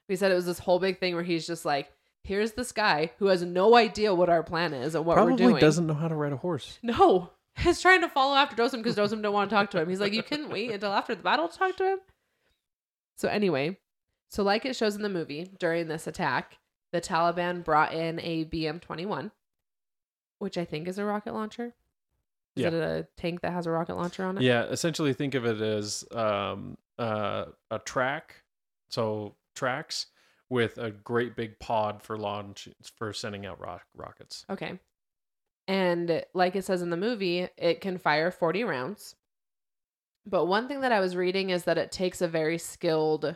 He said it was this whole big thing where he's just like, here's this guy who has no idea what our plan is and what Probably we're doing. Probably doesn't know how to ride a horse. [LAUGHS] No, he's trying to follow after Dostum because Dostum don't want to talk to him. He's like, you couldn't wait until after the battle to talk to him. So anyway, so like it shows in the movie, during this attack, the Taliban brought in a BM-21, which I think is a rocket launcher. Is Yeah. it a tank that has a rocket launcher on it? Yeah, essentially think of it as um, uh, a track, so tracks with a great big pod for launch for sending out rock, rockets. Okay. And like it says in the movie, it can fire 40 rounds. But one thing that I was reading is that it takes a very skilled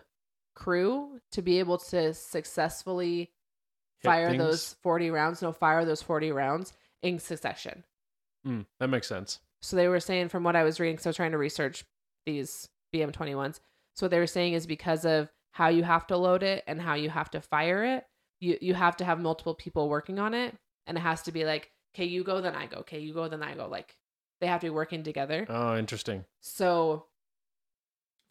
crew to be able to successfully Hit fire things. those 40 rounds, no, fire those 40 rounds in succession. Mm, that makes sense. So they were saying from what I was reading, so trying to research these BM21s. So what they were saying is because of how you have to load it and how you have to fire it, you, you have to have multiple people working on it. And it has to be like, okay, you go, then I go. Okay, you go, then I go. Like they have to be working together. Oh, interesting. So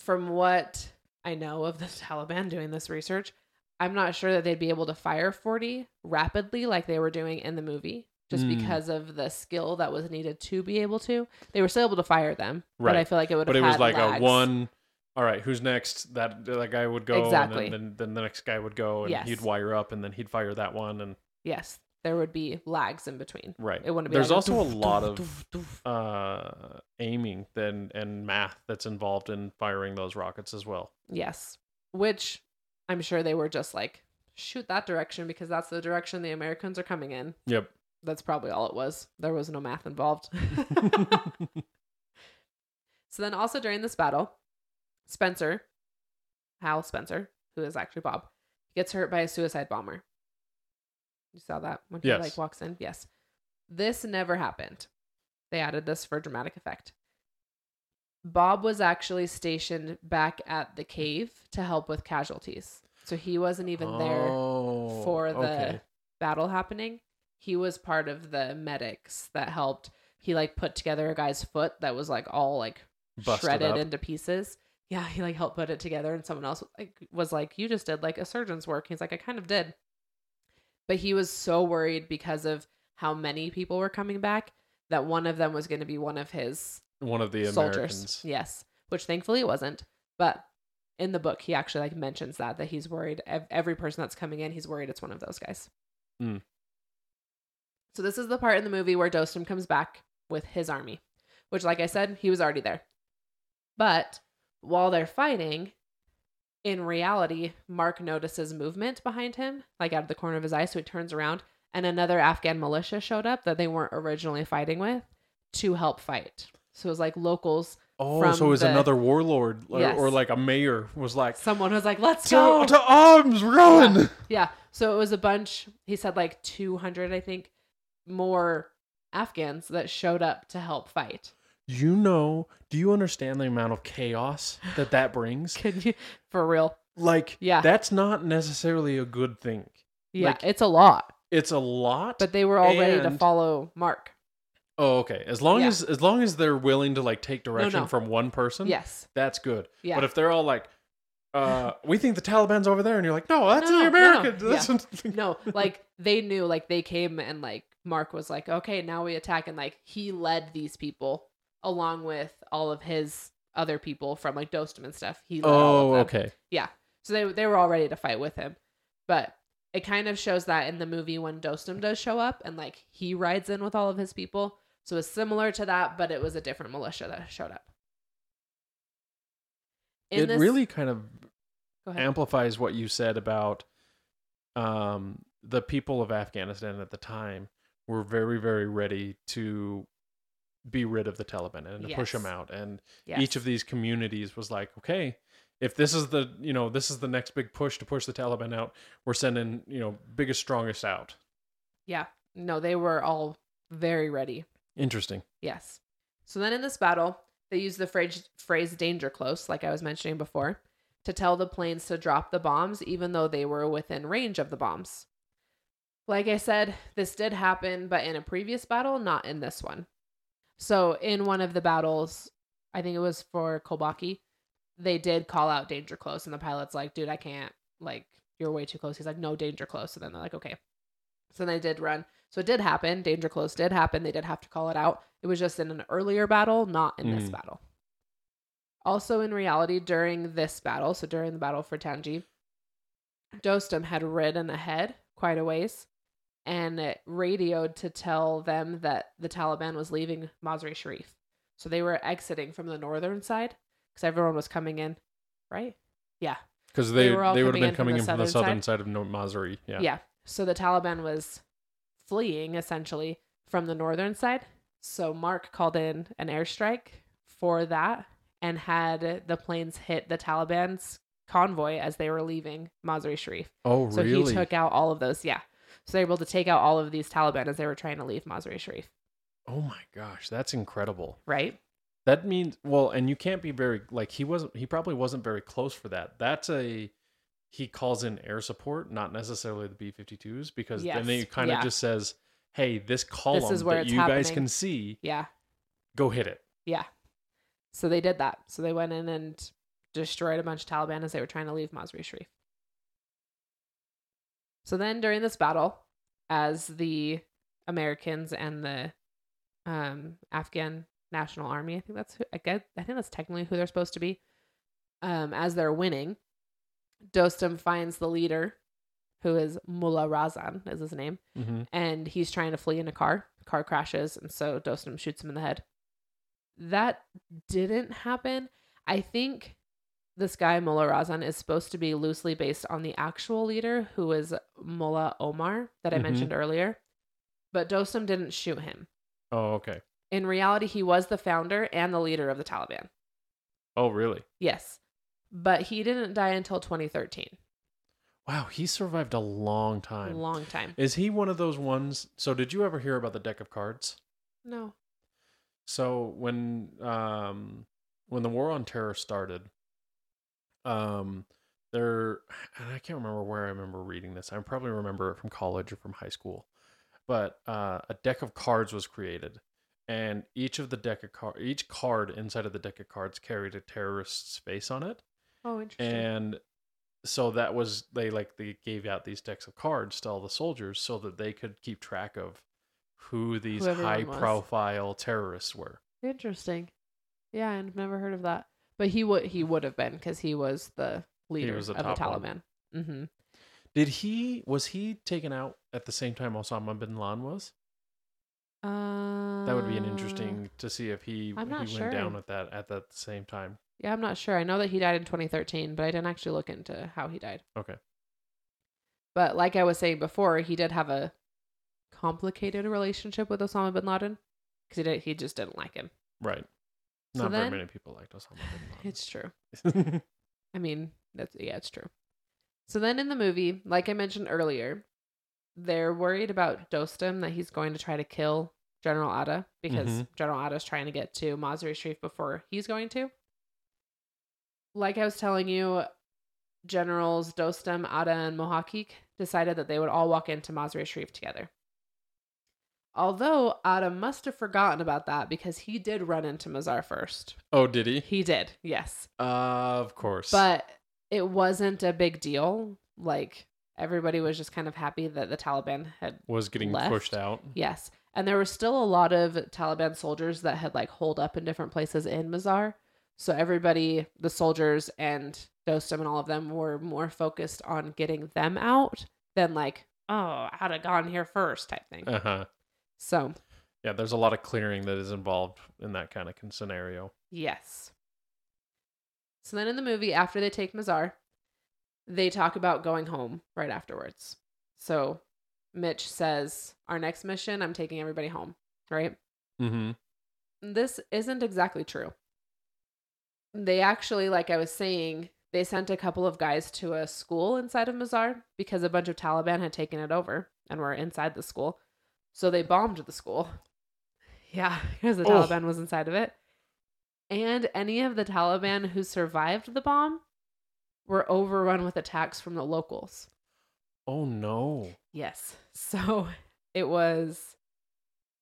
from what I know of the [LAUGHS] Taliban doing this research, I'm not sure that they'd be able to fire 40 rapidly like they were doing in the movie just Mm. because of the skill that was needed to be able to. They were still able to fire them, but I feel like it would have But it was like lags. a one. All right, who's next? That that guy would go, Exactly. and then, then, then the next guy would go, and Yes. he'd wire up, and then he'd fire that one, and Yes, there would be lags in between. right. It wouldn't be There's like also a doof, lot doof, of doof. uh, aiming then and math that's involved in firing those rockets as well. Yes, which I'm sure they were just like shoot that direction because that's the direction the Americans are coming in. Yep. That's probably all it was. There was no math involved. [LAUGHS] so then also during this battle, Spencer, Hal Spencer, who is actually Bob, gets hurt by a suicide bomber. You saw that when he Yes. like walks in? Yes. This never happened. They added this for dramatic effect. Bob was actually stationed back at the cave to help with casualties. So he wasn't even there Oh, for the okay. battle happening. He was part of the medics that helped. He like put together a guy's foot that was like all like Busted shredded up. into pieces. Yeah, he like helped put it together, and someone else like was like, "You just did like a surgeon's work." He's like, "I kind of did," but he was so worried because of how many people were coming back that one of them was going to be one of his one of the soldiers. Americans. Yes, which thankfully it wasn't. But in the book, he actually like mentions that that he's worried. Every person that's coming in, he's worried it's one of those guys. Mm. So this is the part in the movie where Dostum comes back with his army, which, like I said, he was already there. But while they're fighting, in reality, Mark notices movement behind him, like out of the corner of his eye. So he turns around, and another Afghan militia showed up that they weren't originally fighting with to help fight. So it was like locals. Oh, so it was the- another warlord or, Yes. or like a mayor was like, Someone was like, "Let's to, go!" to arms, run! Yeah. So it was a bunch, he said like 200, I think, more Afghans that showed up to help fight. You know, do you understand the amount of chaos that that [LAUGHS] brings? Can you, for real? Like, Yeah. that's not necessarily a good thing. Yeah, Like- it's a lot, It's a lot, but they were all ready to follow Mark. oh, okay. As long Yeah. as as long as they're willing to like take direction no. from one person, Yes. that's good. Yeah. But if they're all like, uh, [LAUGHS] we think the Taliban's over there, and you're like, no, that's No, the no, no, no. Americans. [LAUGHS] No, like they knew, like they came and like Mark was like, okay, now we attack. And like he led these people along with all of his other people from like Dostum and stuff. He led all oh, of them. okay. Yeah. So they they were all ready to fight with him. But it kind of shows that in the movie when Dostum does show up and like he rides in with all of his people. So it's similar to that, but it was a different militia that showed up. In it this- really kind of amplifies what you said about um, the people of Afghanistan at the time were very, very ready to be rid of the Taliban and to push them out. And Yes. each of these communities was like, okay, if this is the you know this is the next big push to push the Taliban out, we're sending you know biggest strongest out. Yeah. No, they were all very ready. Interesting. Yes. So then in this battle, they used the phrase, phrase danger close, like I was mentioning before, to tell the planes to drop the bombs, even though they were within range of the bombs. Like I said, this did happen, but in a previous battle, not in this one. So in one of the battles, I think it was for Kolbaki, they did call out danger close, and the pilot's like, "Dude, I can't. Like, you're way too close." He's like, "No danger close," and then they're like, "Okay." So they did run. So it did happen. Danger close did happen. They did have to call it out. It was just in an earlier battle, not in this Mm. battle. Also, in reality, during this battle, so during the battle for Tangi, Dostum had ridden ahead quite a ways and radioed to tell them that the Taliban was leaving Mazar-i-Sharif. So they were exiting from the northern side because everyone was coming in, right? Yeah. Because They they were they would have coming been in from coming the in from the southern southern side, of Mazari. Yeah. Yeah. So the Taliban was fleeing essentially from the northern side. So Mark called in an airstrike for that and had the planes hit the Taliban's convoy as they were leaving Mazar-i-Sharif. Oh, So really? he took out all of those. Yeah. Were able to take out all of these Taliban as they were trying to leave Mazar-i-Sharif. oh my gosh, that's incredible. Right. That means well, and you can't be very like he wasn't. He probably wasn't very close for that. That's a he calls in air support, not necessarily the B 52s, because then he kind of yeah. just says, "Hey, this column is where that you guys can see, Yeah. go hit it." Yeah. So they did that. So they went in and destroyed a bunch of Taliban as they were trying to leave Mazar-i-Sharif. So then during this battle, as the Americans and the um, Afghan National Army, I think that's who I get I think that's technically who they're supposed to be. Um, as they're winning, Dostum finds the leader, who is Mullah Razan, is his name Mm-hmm. and he's trying to flee in a car. Car crashes, and so Dostum shoots him in the head. That didn't happen. I think this guy Mullah Razan is supposed to be loosely based on the actual leader, who is Mullah Omar that I Mhm. mentioned earlier. But Dostum didn't shoot him. Oh, okay. In reality, he was the founder and the leader of the Taliban. Oh, really? Yes, but he didn't die until 2013. Wow, he survived a long time. long time. Is he one of those ones? So, did you ever hear about the deck of cards? No. So when um when the war on terror started, um there and I can't remember where I remember reading this. I probably remember it from college or from high school. But uh, a deck of cards was created, and each of the deck of card each card inside of the deck of cards carried a terrorist's face on it, Oh, interesting. and so that was they like they gave out these decks of cards to all the soldiers so that they could keep track of who these Who everyone high profile terrorists were. Interesting. Yeah, I've never heard of that. But he would he would have been because he was the leader was the of the top one. Taliban. Mm-hmm. Did he was he taken out at the same time Osama bin Laden was? Uh, That would be an interesting to see if he I'm not he went down sure. at that at that same time. Yeah, I'm not sure. I know that he died in 2013, but I didn't actually look into how he died. Okay. But like I was saying before, he did have a complicated relationship with Osama bin Laden because he did he just didn't like him. Right. So Not then- very many people liked Osama [LAUGHS] It's true. [LAUGHS] I mean, that's yeah, it's true. So then in the movie, like I mentioned earlier, they're worried about Dostum that he's going to try to kill General Atta because Mhm. General Atta is trying to get to Mazar-i-Sharif before he's going to. Like I was telling you, Generals Dostum, Atta, and Mohaqiq decided that they would all walk into Mazar-i-Sharif together. Although Atta must have forgotten about that because he did run into Mazar first. oh, did he? He did, yes of course. but it wasn't a big deal. Like everybody was just kind of happy that the Taliban had was getting left. pushed out. yes, and there were still a lot of Taliban soldiers that had like holed up in different places in Mazar. So everybody, the soldiers and Dostum and all of them were more focused on getting them out than like, oh, I'd have gone here first type thing. Uh huh. So Yeah, there's a lot of clearing that is involved in that kind of scenario. Yes. So then in the movie, after they take Mazar, they talk about going home right afterwards. So Mitch says, Our next mission, I'm taking everybody home, right? Mm-hmm. This isn't exactly true. They actually, like I was saying, they sent a couple of guys to a school inside of Mazar because a bunch of Taliban had taken it over and were inside the school. So they bombed the school. Yeah, [LAUGHS] because the Oh. Taliban was inside of it. And any of the Taliban who survived the bomb were overrun with attacks from the locals. Oh no, Yes. [LAUGHS] So it was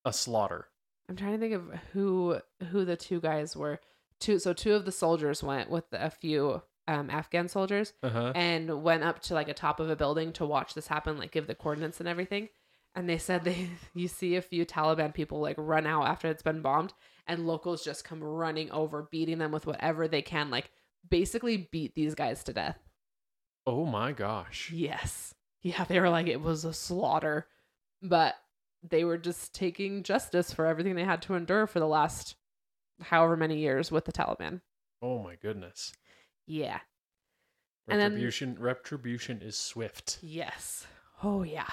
a slaughter. I'm trying to think of who who the two guys were. Two so two of the soldiers went with a few um, Afghan soldiers Uh-huh. and went up to like a top of a building to watch this happen, like give the coordinates and everything. And they said they [LAUGHS] you see a few Taliban people like run out after it's been bombed, and locals just come running over, beating them with whatever they can, like basically beat these guys to death. Oh my gosh. Yes. Yeah, they were like it was a slaughter. But they were just taking justice for everything they had to endure for the last however many years with the Taliban. Oh my goodness. Yeah. And then- Retribution retribution is swift. Yes. Oh yeah.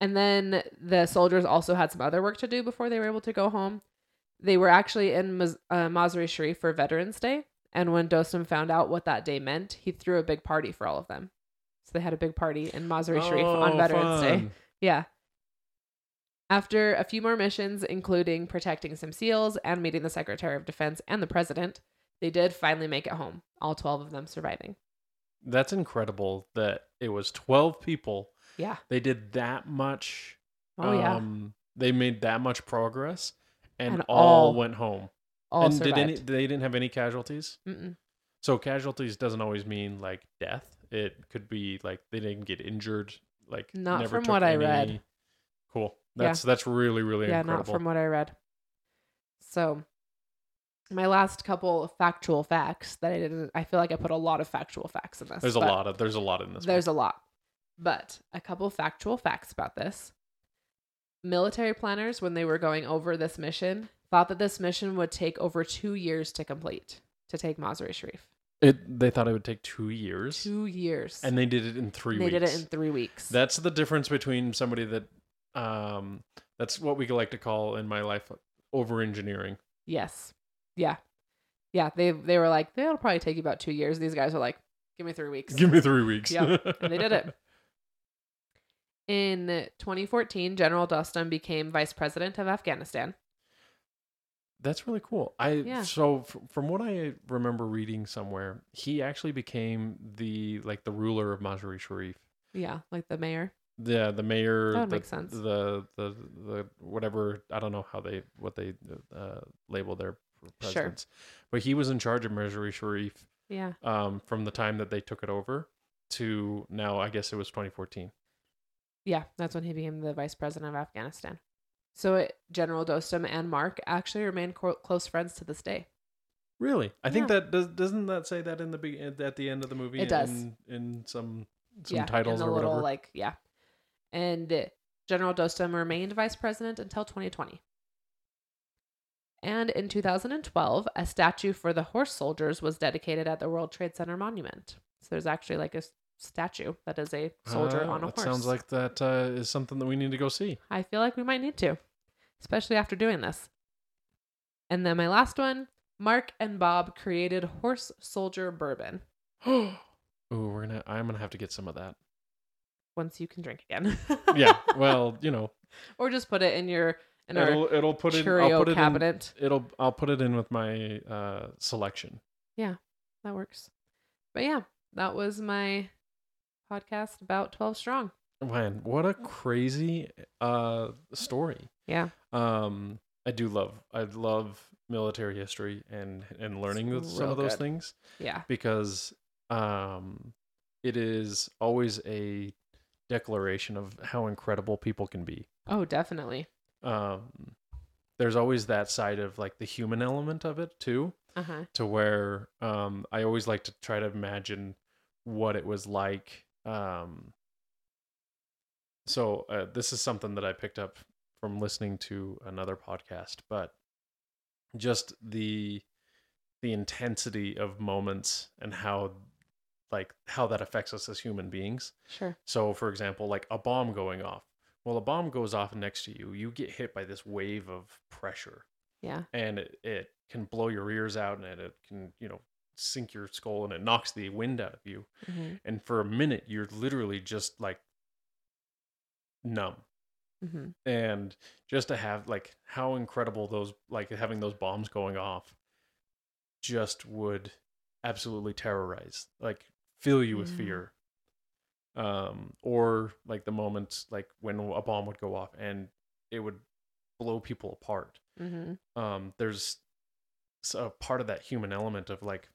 And then the soldiers also had some other work to do before they were able to go home. They were actually in Maz- uh, Mazar-i-Sharif for Veterans Day, and when Dostum found out what that day meant, he threw a big party for all of them. So they had a big party in Mazar-i-Sharif on Oh, Veterans Day. [LAUGHS] Yeah. After a few more missions, including protecting some SEALs and meeting the Secretary of Defense and the President, they did finally make it home, all 12 of them surviving. That's incredible that it was 12 people. Yeah. They did that much. Oh, yeah. um, They made that much progress and, And all, all went home. All and survived. did any they didn't have any casualties? Mm-mm. So casualties doesn't always mean like death. It could be like they didn't get injured. Like Not never from took what I any- read. Cool. Yeah. That's that's really really yeah, incredible. not from what I read. So, my last couple of factual facts that I didn't, I feel like I put a lot of factual facts in this. there's a but lot of there's a lot in this. There's a lot. But a couple factual facts about this. Military planners, when they were going over this mission, thought that this mission would take over two years to complete to take Mazar-i-Sharif. It they thought it would take two years, Two years. and they did it in three they weeks. did it in three weeks. That's the difference between somebody that, um, that's what we like to call in my life over engineering. Yes. Yeah. Yeah. They they were like, it'll probably take you about two years. These guys are like, give me three weeks. Give me three weeks. yeah. and they did it. [LAUGHS] In 2014, General Dostum became vice president of Afghanistan. That's really cool. I Yeah. so f- from what I remember reading somewhere, he actually became the like the ruler of Mazar-i-Sharif. Yeah, like the mayor. Yeah, the mayor. That would the, make sense. The the the whatever I don't know how they what they uh, label their Sure. presidents, but he was in charge of Mazar-i-Sharif Yeah. um, from the time that they took it over to now. I guess it was 2014. Yeah, that's when he became the vice president of Afghanistan. So it, General Dostum and Mark actually remain co- close friends to this day. Really, I think that does doesn't that say that in the be- at the end of the movie? It does. in, in some some yeah, titles in or little whatever. like yeah. And General Dostum remained vice president until 2020. And in 2012, a statue for the horse soldiers was dedicated at the World Trade Center monument. So there's actually like a statue that is a soldier Ah, on a that horse. Sounds like that uh, is something that we need to go see. I feel like we might need to, especially after doing this. And then my last one Mark and Bob created horse soldier bourbon. [GASPS] Ooh, we're gonna. I'm gonna have to get some of that. Once you can drink again. [LAUGHS] Yeah. [LAUGHS] Well, you know, or just put it in your in our it'll it'll put it. I'll put it in. cabinet. It'll. I'll put it in with my uh selection. Yeah, that works. But yeah, that was my podcast about 12 Strong. Man, what a crazy uh story. Yeah. Um, I do love. I love military history and and learning It's some of those good. things. Yeah. because um, it is always a declaration of how incredible people can be. Oh, definitely. Um, there's always that side of like the human element of it too, Uh huh. to where um, I always like to try to imagine what it was like. Um, so uh, this is something that I picked up from listening to another podcast, but just the the intensity of moments and how like how that affects us as human beings. Sure. So for example, like a bomb going off. Well, a bomb goes off next to you, you get hit by this wave of pressure Yeah. and it, it can blow your ears out and it, it can, you know, sink your skull and it knocks the wind out of you. Mm-hmm. And for a minute you're literally just like numb Mm-hmm. and just to have like how incredible those like having those bombs going off just would absolutely terrorize like fill you with Yeah. fear um or like the moments like when a bomb would go off and it would blow people apart. Mm-hmm. Um, there's a part of that human element of like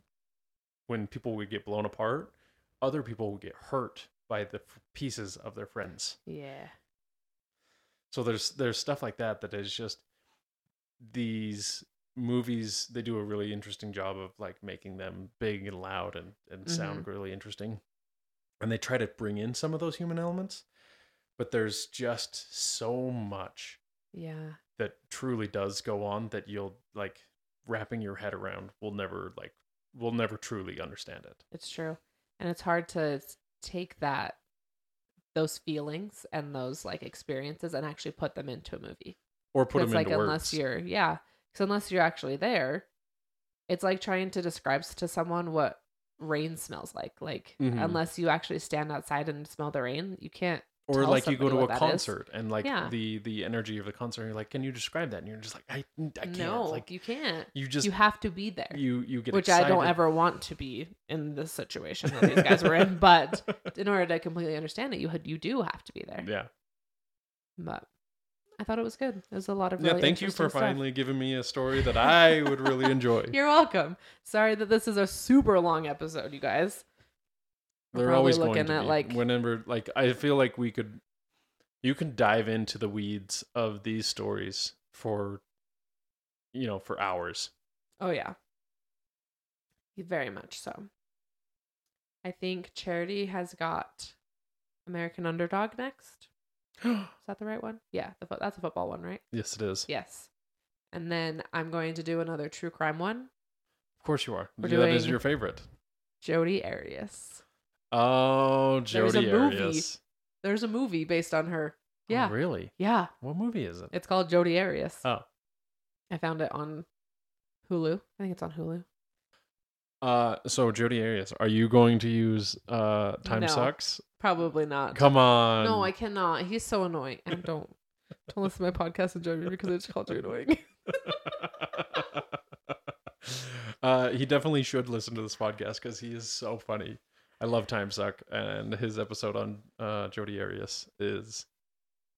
when people would get blown apart, other people would get hurt by the f- pieces of their friends. Yeah. So there's there's stuff like that that is just these movies they do a really interesting job of like making them big and loud and and mm-hmm. sound really interesting. And they try to bring in some of those human elements, but there's just so much Yeah. that truly does go on that you'll like wrapping your head around will never like will never truly understand it. It's true. And it's hard to take that those feelings and those like experiences and actually put them into a movie. Or put them like into unless you're yeah, cuz unless you're actually there, it's like trying to describe to someone what rain smells like. Like Mhm. unless you actually stand outside and smell the rain, you can't or like you go to a that is. concert and like Yeah. the the energy of the concert you're like can you describe that and you're just like i, I can't no, like you can't. you just you have to be there. you you get which I don't ever want to be in this situation that these guys were in. [LAUGHS] But in order to completely understand it, you had you do have to be there. yeah But I thought it was good. It was a lot of yeah really thank you for stuff. finally giving me a story that i would really [LAUGHS] enjoy You're welcome. Sorry that this is a super long episode, you guys. We're they're always looking going to at, be. like- whenever like i feel like we could you can dive into the weeds of these stories for you know for hours Oh yeah, very much so. I think Charity has got American Underdog next. [GASPS] Is that the right one? Yeah, the fo- that's a football one, right? yes it is Yes. And then I'm going to do another true crime one. of course you are We're that is doing- your favorite Jodi Arias. Oh There's a movie. arias There's a movie based on her. Oh, Yeah. really Yeah. what movie is it It's called Jodi Arias. oh I found it on Hulu. I think it's on Hulu. Uh, so Jodi Arias, are you going to use uh time No. sucks? Probably not. Come on. no, I cannot. He's so annoying. And don't don't listen to my podcast and join me because it's called you annoying. [LAUGHS] uh, he definitely should listen to this podcast because he is so funny. I love Time Suck, and his episode on uh Jodi Arias is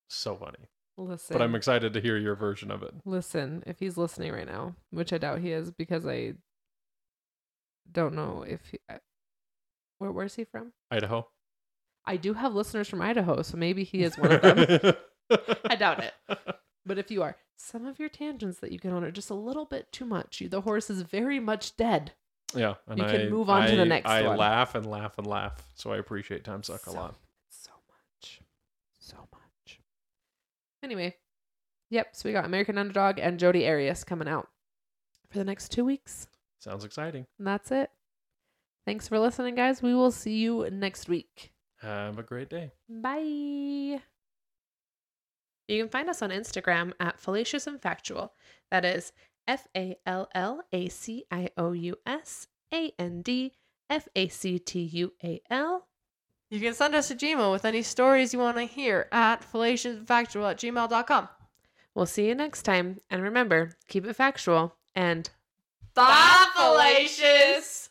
so funny. Listen. But I'm excited to hear your version of it. Listen, if he's listening right now, which I doubt he is because I don't know if he, where where's he from? Idaho. I do have listeners from Idaho, so maybe he is one of them. [LAUGHS] I doubt it. But if you are, some of your tangents that you get on are just a little bit too much. You, the horse is very much dead. Yeah, and You I, can move on to the I- next I one. laugh and laugh and laugh, so I appreciate Time Suck a lot. So much. So much. Anyway, yep. So we got American Underdog and Jodi Arias coming out for the next two weeks. Sounds exciting. And that's it. Thanks for listening, guys. We will see you next week. Have a great day. Bye. You can find us on Instagram at Fallacious and Factual. That is F A L L A C I O U S A N D F A C T U A L. You can send us a Gmail with any stories you want to hear at fallaciousfactual at gmail.com. We'll see you next time. And remember, keep it factual and Bye, fallacious!